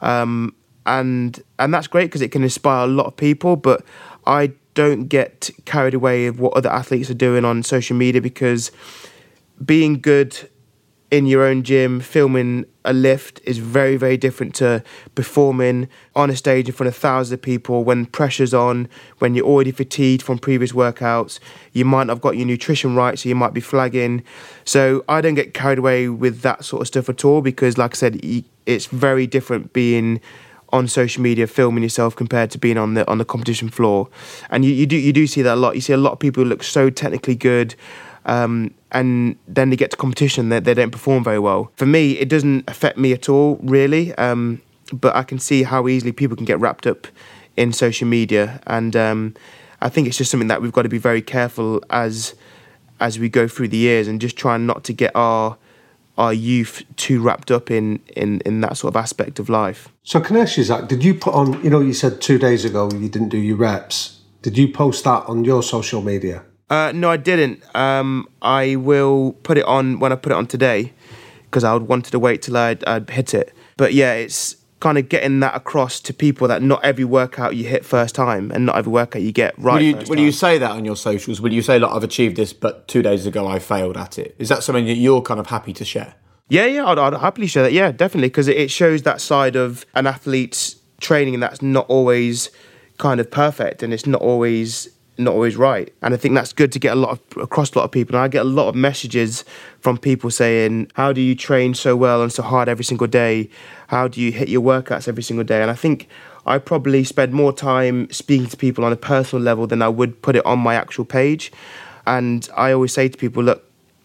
um, and and that's great because it can inspire a lot of people. But I don't get carried away with what other athletes are doing on social media because being good in your own gym filming a lift is very very different to performing on a stage in front of thousands of people when pressure's on when you're already fatigued from previous workouts. You might not have got your nutrition right so you might be flagging. So i don't get carried away with that sort of stuff at all because like i said it's very different being on social media filming yourself compared to being on the on the competition floor. And you, you do you do see that a lot. You see a lot of people who look so technically good um, and then they get to competition they, they, don't perform very well. For me, it doesn't affect me at all, really. Um, but I can see how easily people can get wrapped up in social media, and um, I think it's just something that we've got to be very careful as as we go through the years, and just try not to get our our youth too wrapped up in, in, in that sort of aspect of life. So can I ask you, Zack, did you put on, you know, you said two days ago you didn't do your reps. Did you post that on your social media? Uh, no, I didn't. Um, I will put it on when I put it on today because I wanted to wait till I'd, I'd hit it. But yeah, it's kind of getting that across to people that not every workout you hit first time and not every workout you get right. Will you, will you say that on your socials? Will you say, look, I've achieved this, but two days ago I failed at it? Is that something that you're kind of happy to share? Yeah, yeah, I'd, I'd happily share that. Yeah, definitely, because it shows that side of an athlete's training that's not always kind of perfect and it's not always not always right. And I think that's good to get a lot of across a lot of people. And I get a lot of messages from people saying, How do you train so well and so hard every single day? How do you hit your workouts every single day? And I think I probably spend more time speaking to people on a personal level than I would put it on my actual page. And I always say to people, look,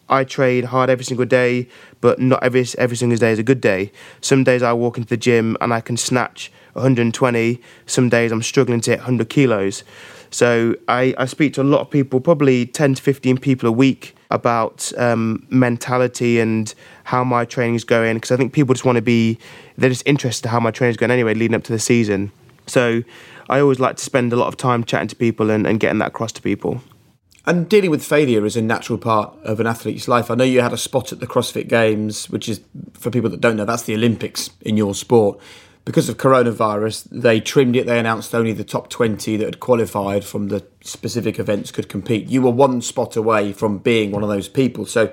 I train hard every single day, but not every every single day is a good day. Some days I walk into the gym and I can snatch 120. Some days I'm struggling to hit 100 kilos. So I, I speak to a lot of people, probably 10 to 15 people a week about um, mentality and how my training is going because I think people just want to be, they're just interested in how my training is going anyway, leading up to the season. So I always like to spend a lot of time chatting to people and, and getting that across to people. And dealing with failure is a natural part of an athlete's life. I know you had a spot at the CrossFit Games, which is, for people that don't know, that's the Olympics in your sport because of coronavirus, they trimmed it. They announced only the top 20 that had qualified from the specific events could compete. You were one spot away from being one of those people. So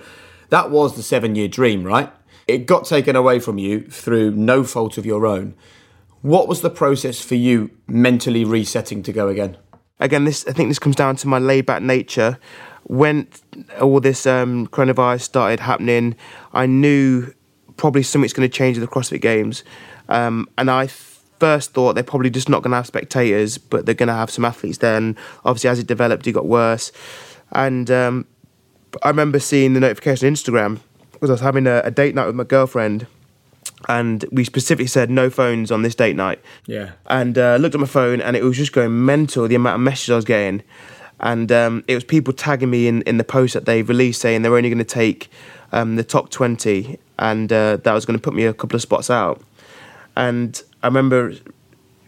that was the seven year dream, right? It got taken away from you through no fault of your own. What was the process for you mentally resetting to go again? Again, this I think this comes down to my laid back nature. When all this um, coronavirus started happening, I knew probably something's going to change in the CrossFit Games, um, and I first thought they're probably just not going to have spectators, but they're going to have some athletes. Then, obviously, as it developed, it got worse, and um, I remember seeing the notification on Instagram because I was having a, a date night with my girlfriend and we specifically said no phones on this date night. Yeah. And uh, looked at my phone, and it was just going mental the amount of messages I was getting, and um, it was people tagging me in in the post that they released saying they're only going to take um, the top twenty, and uh, that was going to put me a couple of spots out. And I remember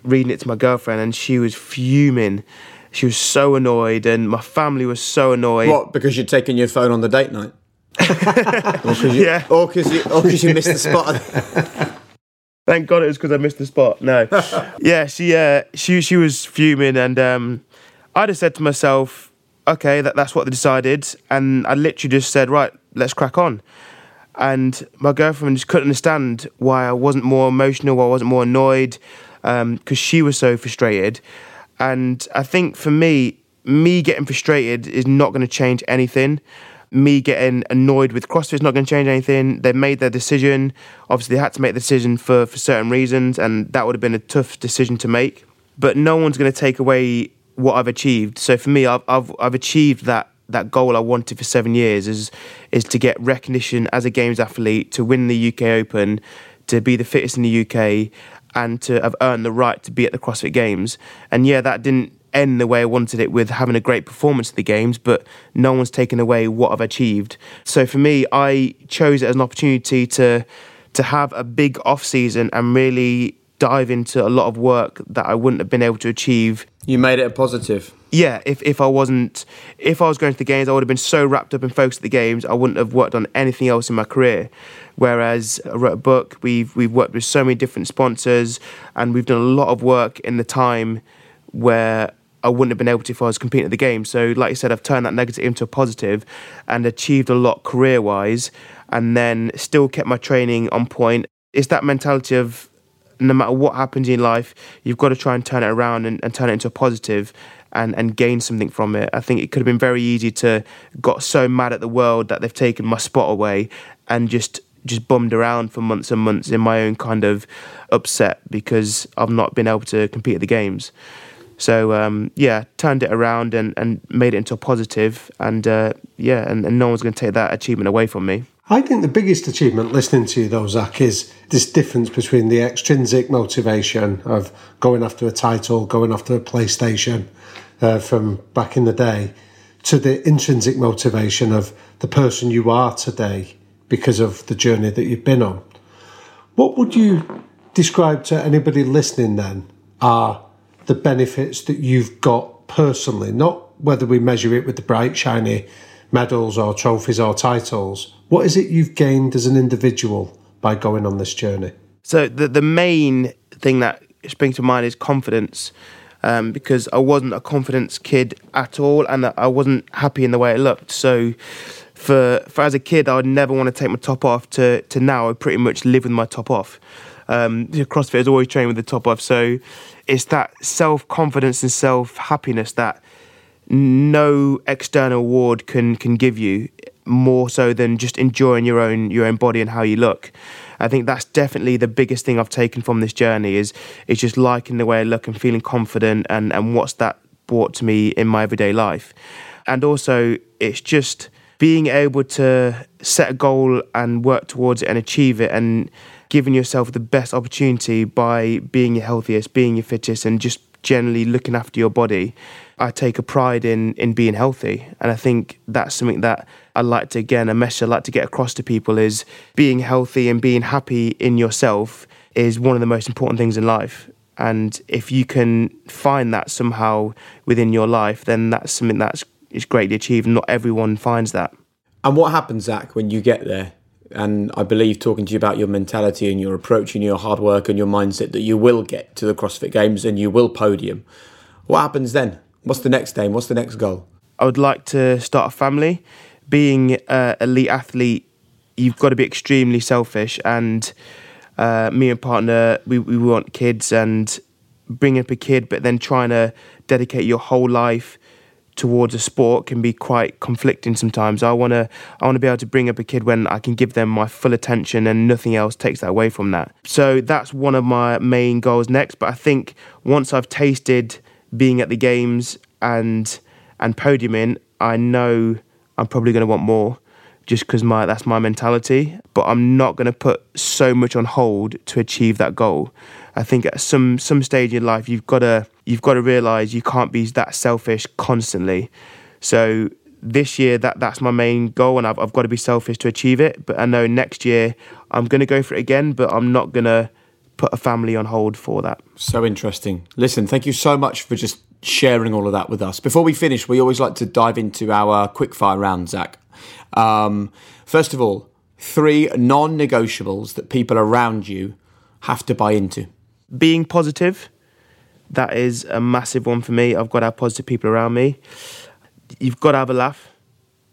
reading it to my girlfriend, and she was fuming. She was so annoyed, and my family was so annoyed. What? Because you'd taken your phone on the date night? or because you, Yeah. or 'cause you, or 'cause you missed the spot. Thank God it was because I missed the spot. No, yeah, she uh, she she was fuming, and um, I just said to myself, okay, that that's what they decided, and I literally just said, right, let's crack on. And my girlfriend just couldn't understand why I wasn't more emotional, why I wasn't more annoyed, um, because she was so frustrated. And I think for me, me getting frustrated is not going to change anything. Me getting annoyed with CrossFit is not going to change anything. They made their decision. Obviously, they had to make the decision for, for certain reasons, and that would have been a tough decision to make. But no one's going to take away what I've achieved. So for me, I've, I've, I've achieved that that goal I wanted for seven years is is to get recognition as a games athlete, to win the UK Open, to be the fittest in the UK, and to have earned the right to be at the CrossFit Games. And yeah, that didn't end the way I wanted it with having a great performance at the games, but no one's taken away what I've achieved. So for me, I chose it as an opportunity to to have a big off season and really dive into a lot of work that I wouldn't have been able to achieve You made it a positive. Yeah, if, if I wasn't, if I was going to the games, I would have been so wrapped up and focused at the games, I wouldn't have worked on anything else in my career. Whereas I wrote a book, we've we've worked with so many different sponsors, and we've done a lot of work in the time where I wouldn't have been able to if I was competing at the games. So, like I said, I've turned that negative into a positive, and achieved a lot career wise, and then still kept my training on point. It's that mentality of no matter what happens in life, you've got to try and turn it around and, and turn it into a positive and, and gain something from it. I think it could have been very easy to got so mad at the world that they've taken my spot away and just just bummed around for months and months in my own kind of upset because I've not been able to compete at the games. So um, yeah, turned it around and, and made it into a positive, and uh, yeah, and, and no one's going to take that achievement away from me. I think the biggest achievement listening to you, though, Zack, is this difference between the extrinsic motivation of going after a title, going after a PlayStation uh, from back in the day, to the intrinsic motivation of the person you are today because of the journey that you've been on. What would you describe to anybody listening then are the benefits that you've got personally, not whether we measure it with the bright, shiny medals or trophies or titles? What is it you've gained as an individual by going on this journey? So the the main thing that springs to mind is confidence, um, because I wasn't a confidence kid at all, and I wasn't happy in the way it looked. So. For, for as a kid, I would never want to take my top off. To, to now, I pretty much live with my top off. Um, CrossFit has always trained with the top off, so it's that self confidence and self happiness that no external award can can give you more so than just enjoying your own your own body and how you look. I think that's definitely the biggest thing I've taken from this journey is is just liking the way I look and feeling confident and and what's that brought to me in my everyday life. And also it's just being able to set a goal and work towards it and achieve it and giving yourself the best opportunity by being your healthiest, being your fittest and just generally looking after your body. I take a pride in in being healthy, and I think that's something that I like to again a message I like to get across to people is being healthy and being happy in yourself is one of the most important things in life. And if you can find that somehow within your life, then that's something that's is greatly achieved. And not everyone finds that. And what happens, Zack, when you get there? and I believe talking to you about your mentality and your approach and your hard work and your mindset that you will get to the CrossFit Games and you will podium. What happens then? What's the next aim? What's the next goal? I would like to start a family. Being an elite athlete, you've got to be extremely selfish. And uh, me and partner, we, we want kids and bringing up a kid, but then trying to dedicate your whole life towards a sport can be quite conflicting sometimes. I want to I want to be able to bring up a kid when I can give them my full attention and nothing else takes that away from that. So that's one of my main goals next, but I think once I've tasted being at the games and and podiuming, I know I'm probably going to want more just because my that's my mentality. But I'm not going to put so much on hold to achieve that goal. I think at some some stage in life, you've got to you've got to realize you can't be that selfish constantly. So this year, that that's my main goal, and I've I've got to be selfish to achieve it. But I know next year I'm going to go for it again, but I'm not going to put a family on hold for that. So interesting. Listen, thank you so much for just sharing all of that with us. Before we finish, we always like to dive into our quickfire round, Zack. Um, first of all, three non negotiables that people around you have to buy into. Being positive, that is a massive one for me. I've got to have positive people around me. You've got to have a laugh.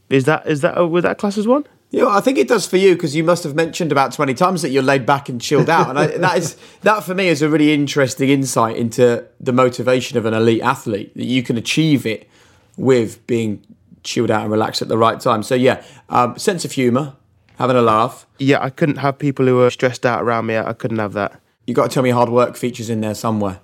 Is that is that was that class as one? Yeah, I think it does for you because you must have mentioned about twenty times that you're laid back and chilled out, and I, that is that for me is a really interesting insight into the motivation of an elite athlete that you can achieve it with being chilled out and relaxed at the right time. So yeah, um, sense of humour, having a laugh. Yeah, I couldn't have people who were stressed out around me. I couldn't have that. You got to tell me hard work features in there somewhere.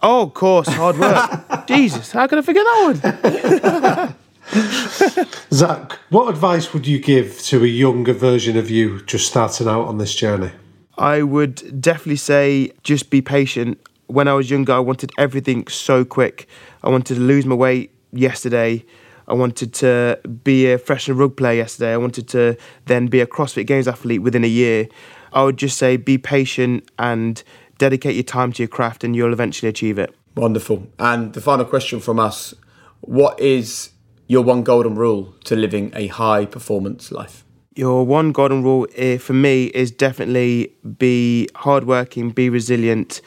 Oh, of course, hard work. Jesus, how could I forget that one? Zack, what advice would you give to a younger version of you just starting out on this journey? I would definitely say just be patient. When I was younger, I wanted everything so quick. I wanted to lose my weight yesterday. I wanted to be a freshman rug player yesterday. I wanted to then be a CrossFit Games athlete within a year. I would just say be patient and dedicate your time to your craft, and you'll eventually achieve it. Wonderful. And the final question from us What is your one golden rule to living a high performance life? Your one golden rule eh, for me is definitely be hardworking, be resilient,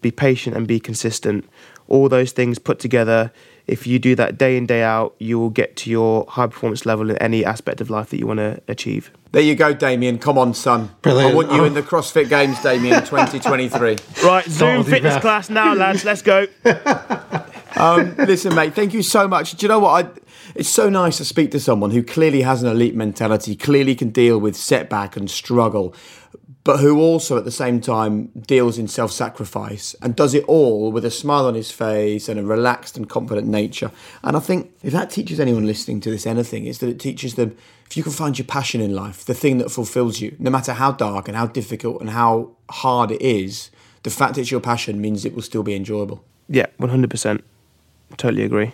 be patient, and be consistent. All those things put together if you do that day in day out you will get to your high performance level in any aspect of life that you want to achieve. There you go damian. Come on son. Brilliant. i want you in the crossfit games damian 2023 right zoom fitness class now lads. Let's go um, listen mate thank you so much do you know what I, it's so nice to speak to someone who clearly has an elite mentality clearly can deal with setback and struggle but who also at the same time deals in self sacrifice and does it all with a smile on his face and a relaxed and confident nature. And I think if that teaches anyone listening to this anything, is that it teaches them if you can find your passion in life, the thing that fulfills you, no matter how dark and how difficult and how hard it is, the fact it's your passion means it will still be enjoyable. Yeah, 100%. Totally agree.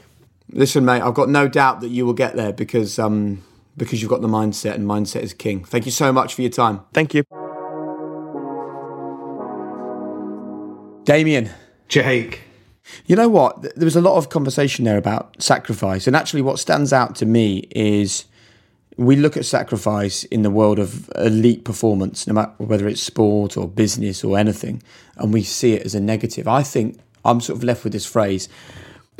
Listen, mate, I've got no doubt that you will get there because um, because you've got the mindset and mindset is king. Thank you so much for your time. Thank you. Damian. Jake. You know what? There was a lot of conversation there about sacrifice. And actually, what stands out to me is we look at sacrifice in the world of elite performance, no matter whether it's sport or business or anything, and we see it as a negative. I think I'm sort of left with this phrase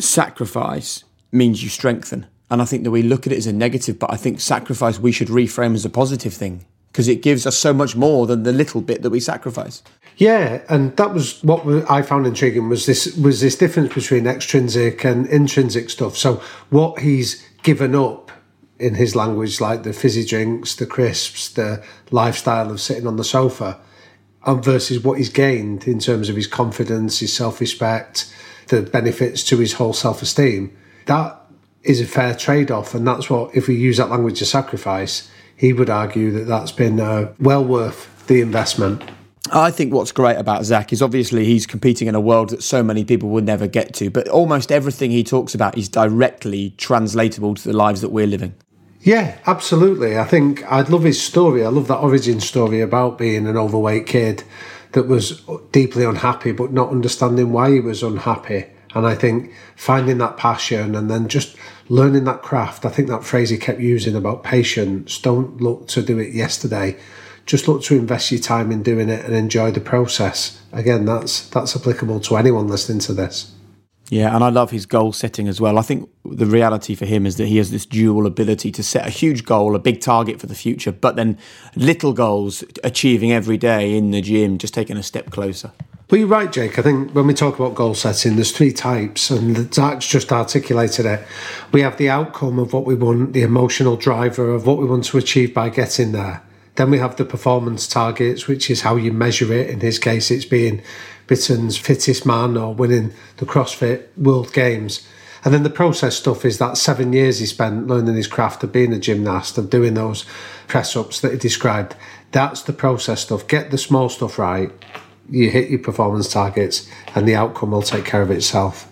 sacrifice means you strengthen. And I think that we look at it as a negative, but I think sacrifice we should reframe as a positive thing because it gives us so much more than the little bit that we sacrifice. Yeah, and that was what I found intriguing was this was this difference between extrinsic and intrinsic stuff. So what he's given up in his language, like the fizzy drinks, the crisps, the lifestyle of sitting on the sofa, um, versus what he's gained in terms of his confidence, his self respect, the benefits to his whole self esteem. That is a fair trade off, and that's what if we use that language of sacrifice he would argue that that's been uh, well worth the investment. I think what's great about Zack is obviously he's competing in a world that so many people would never get to, but almost everything he talks about is directly translatable to the lives that we're living. Yeah, absolutely. I think I'd love his story. I love that origin story about being an overweight kid that was deeply unhappy but not understanding why he was unhappy And I think finding that passion and then just learning that craft, I think that phrase he kept using about patience, don't look to do it yesterday. Just look to invest your time in doing it and enjoy the process. Again, that's that's applicable to anyone listening to this. Yeah, and I love his goal setting as well. I think the reality for him is that he has this dual ability to set a huge goal, a big target for the future, but then little goals achieving every day in the gym, just taking a step closer. Well, you're right, Jake. I think when we talk about goal setting, there's three types, and Zack's just articulated it. We have the outcome of what we want, the emotional driver of what we want to achieve by getting there. Then we have the performance targets, which is how you measure it. In his case, it's being Britain's fittest man or winning the CrossFit World Games. And then the process stuff is that seven years he spent learning his craft of being a gymnast, and doing those press ups that he described. That's the process stuff. Get the small stuff right, you hit your performance targets, and the outcome will take care of itself.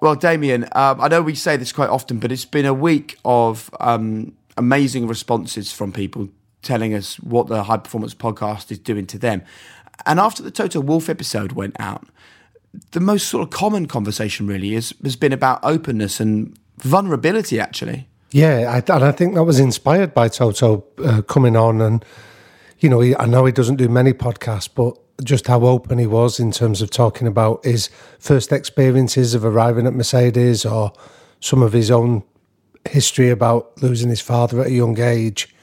Well, Damian, um, I know we say this quite often, but it's been a week of um, amazing responses from people telling us what the High Performance Podcast is doing to them. And after the Toto Wolff episode went out, the most sort of common conversation really is, has been about openness and vulnerability, actually. Yeah, I, and I think that was inspired by Toto uh, coming on. And, you know, he, I know he doesn't do many podcasts, but just how open he was in terms of talking about his first experiences of arriving at Mercedes or some of his own history about losing his father at a young age.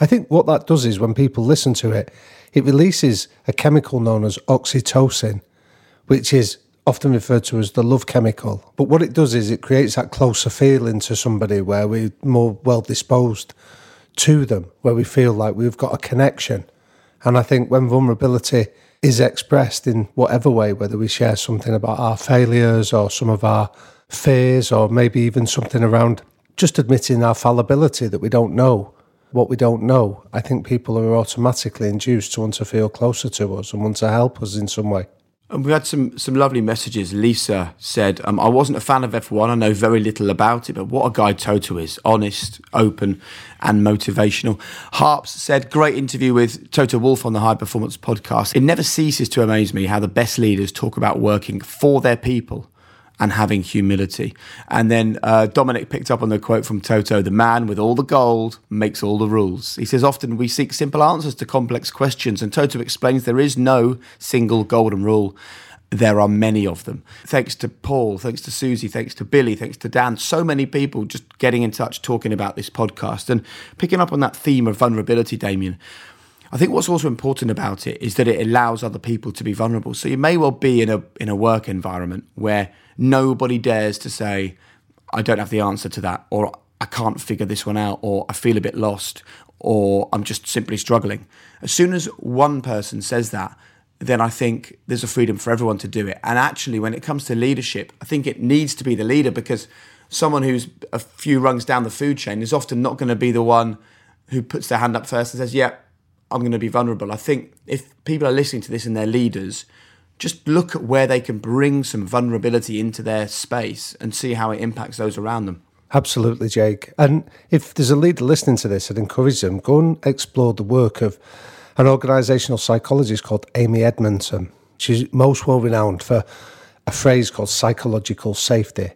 I think what that does is when people listen to it, it releases a chemical known as oxytocin, which is often referred to as the love chemical. But what it does is it creates that closer feeling to somebody where we're more well disposed to them, where we feel like we've got a connection. And I think when vulnerability is expressed in whatever way, whether we share something about our failures or some of our fears, or maybe even something around just admitting our fallibility that we don't know, what we don't know, I think people are automatically induced to want to feel closer to us and want to help us in some way. And we had some some lovely messages. Lisa said, um, "I wasn't a fan of F1. I know very little about it, but what a guy Toto is: honest, open, and motivational." Harps said, "Great interview with Toto Wolff on the High Performance Podcast. It never ceases to amaze me how the best leaders talk about working for their people and having humility. And then uh, Dominic picked up on the quote from Toto the man with all the gold makes all the rules. He says, Often we seek simple answers to complex questions, and Toto explains there is no single golden rule. There are many of them. Thanks to Paul, thanks to Susie, thanks to Billy, thanks to Dan, so many people just getting in touch, talking about this podcast and picking up on that theme of vulnerability, Damian. I think what's also important about it is that it allows other people to be vulnerable. So you may well be in a in a work environment where nobody dares to say, I don't have the answer to that, or I can't figure this one out, or I feel a bit lost, or I'm just simply struggling. As soon as one person says that, then I think there's a freedom for everyone to do it. And actually, when it comes to leadership, I think it needs to be the leader because someone who's a few rungs down the food chain is often not going to be the one who puts their hand up first and says, Yeah, I'm going to be vulnerable. I think if people are listening to this and they're leaders, just look at where they can bring some vulnerability into their space and see how it impacts those around them. Absolutely, Jake. And if there's a leader listening to this, I'd encourage them go and explore the work of an organisational psychologist called Amy Edmondson. She's most well renowned for a phrase called psychological safety.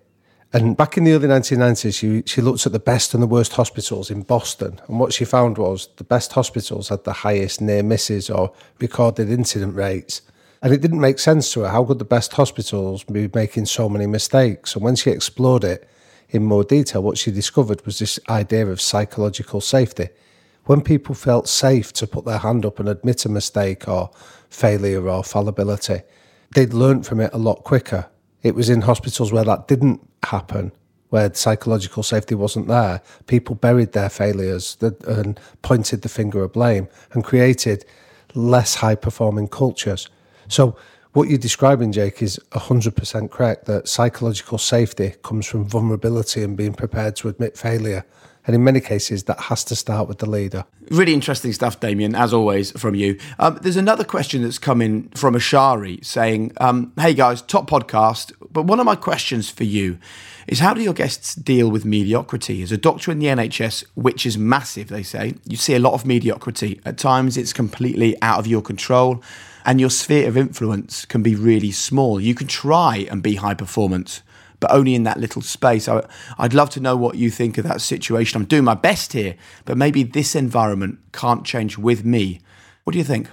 And back in the early 1990s, she, she looked at the best and the worst hospitals in Boston. And what she found was the best hospitals had the highest near misses or recorded incident rates. And it didn't make sense to her. How could the best hospitals be making so many mistakes? And when she explored it in more detail, what she discovered was this idea of psychological safety. When people felt safe to put their hand up and admit a mistake or failure or fallibility, they'd learn from it a lot quicker. It was in hospitals where that didn't happen, where psychological safety wasn't there. People buried their failures and pointed the finger of blame and created less high performing cultures. So, what you're describing, Jake, is 100% correct that psychological safety comes from vulnerability and being prepared to admit failure. And in many cases, that has to start with the leader. Really interesting stuff, Damian, as always, from you. Um, there's another question that's come in from Ashari saying, um, Hey guys, top podcast, but one of my questions for you is how do your guests deal with mediocrity? As a doctor in the NHS, which is massive, they say, you see a lot of mediocrity. At times, it's completely out of your control and your sphere of influence can be really small. You can try and be high performance, but only in that little space. I, would love to know what you think of that situation. I'm doing my best here, but maybe this environment can't change with me. What do you think?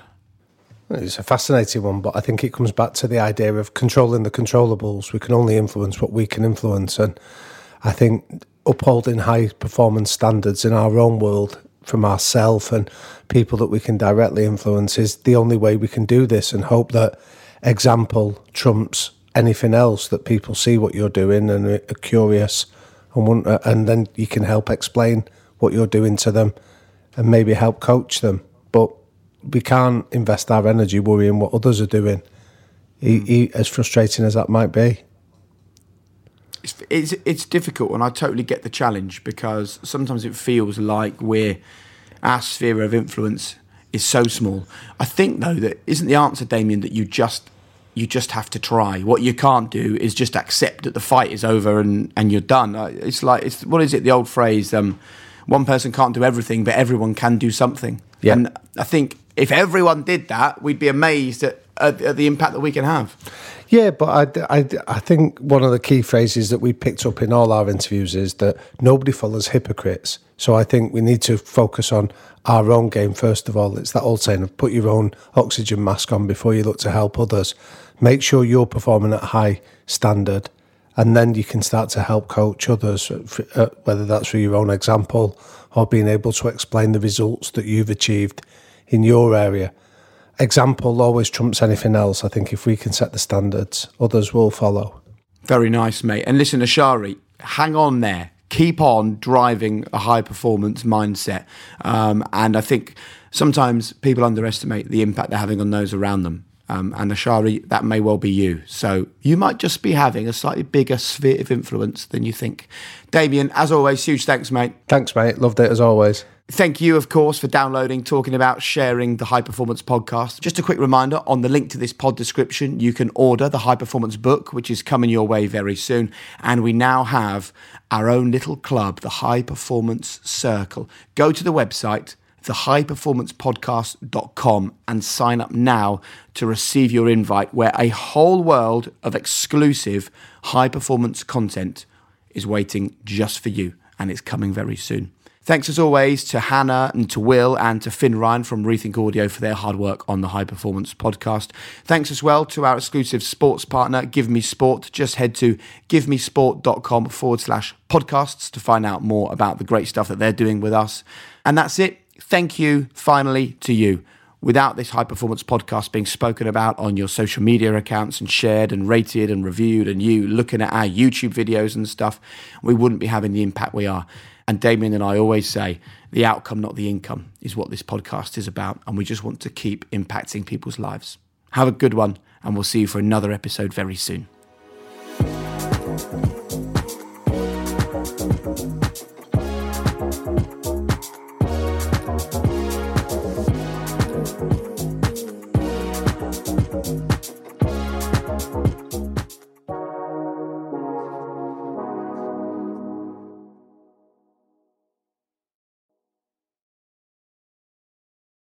It's a fascinating one, but I think it comes back to the idea of controlling the controllables. We can only influence what we can influence. And I think upholding high performance standards in our own world from ourselves and people that we can directly influence is the only way we can do this and hope that example trumps anything else that people see what you're doing and are curious and want, and then you can help explain what you're doing to them and maybe help coach them. But we can't invest our energy worrying what others are doing, mm. as frustrating as that might be. It's, it's, it's difficult, and I totally get the challenge because sometimes it feels like we're our sphere of influence is so small. I think though that isn't the answer, Damian, that you just you just have to try. What you can't do is just accept that the fight is over and, and you're done. Uh, it's like it's what is it? The old phrase, um, one person can't do everything, but everyone can do something. Yeah. And I think if everyone did that, we'd be amazed at, at, at the impact that we can have. Yeah, but I, I, I think one of the key phrases that we picked up in all our interviews is that nobody follows hypocrites. So I think we need to focus on our own game first of all. It's that old saying of put your own oxygen mask on before you look to help others. Make sure you're performing at high standard, and then you can start to help coach others, uh, whether that's through your own example or being able to explain the results that you've achieved in your area. Example always trumps anything else. I think if we can set the standards, others will follow. Very nice, mate. And listen, Ashari, hang on there. Keep on driving a high performance mindset. Um, and I think sometimes people underestimate the impact they're having on those around them. Um, and Ashari, that may well be you. So you might just be having a slightly bigger sphere of influence than you think. Damian, as always, huge thanks, mate. Thanks, mate. Loved it as always. Thank you, of course, for downloading, talking about, sharing the High Performance podcast. Just a quick reminder on the link to this pod description, you can order the High Performance book, which is coming your way very soon. And we now have our own little club, the High Performance Circle. Go to the website, thehighperformancepodcast.com, and sign up now to receive your invite, where a whole world of exclusive high performance content is waiting just for you. And it's coming very soon. Thanks as always to Hannah and to Will and to Finn Ryan from Rethink Audio for their hard work on the High Performance podcast. Thanks as well to our exclusive sports partner, Give Me Sport. Just head to givemesport.com forward slash podcasts to find out more about the great stuff that they're doing with us. And that's it. Thank you finally to you. Without this high performance podcast being spoken about on your social media accounts and shared and rated and reviewed, and you looking at our YouTube videos and stuff, we wouldn't be having the impact we are. And Damian and I always say the outcome, not the income, is what this podcast is about. And we just want to keep impacting people's lives. Have a good one, and we'll see you for another episode very soon.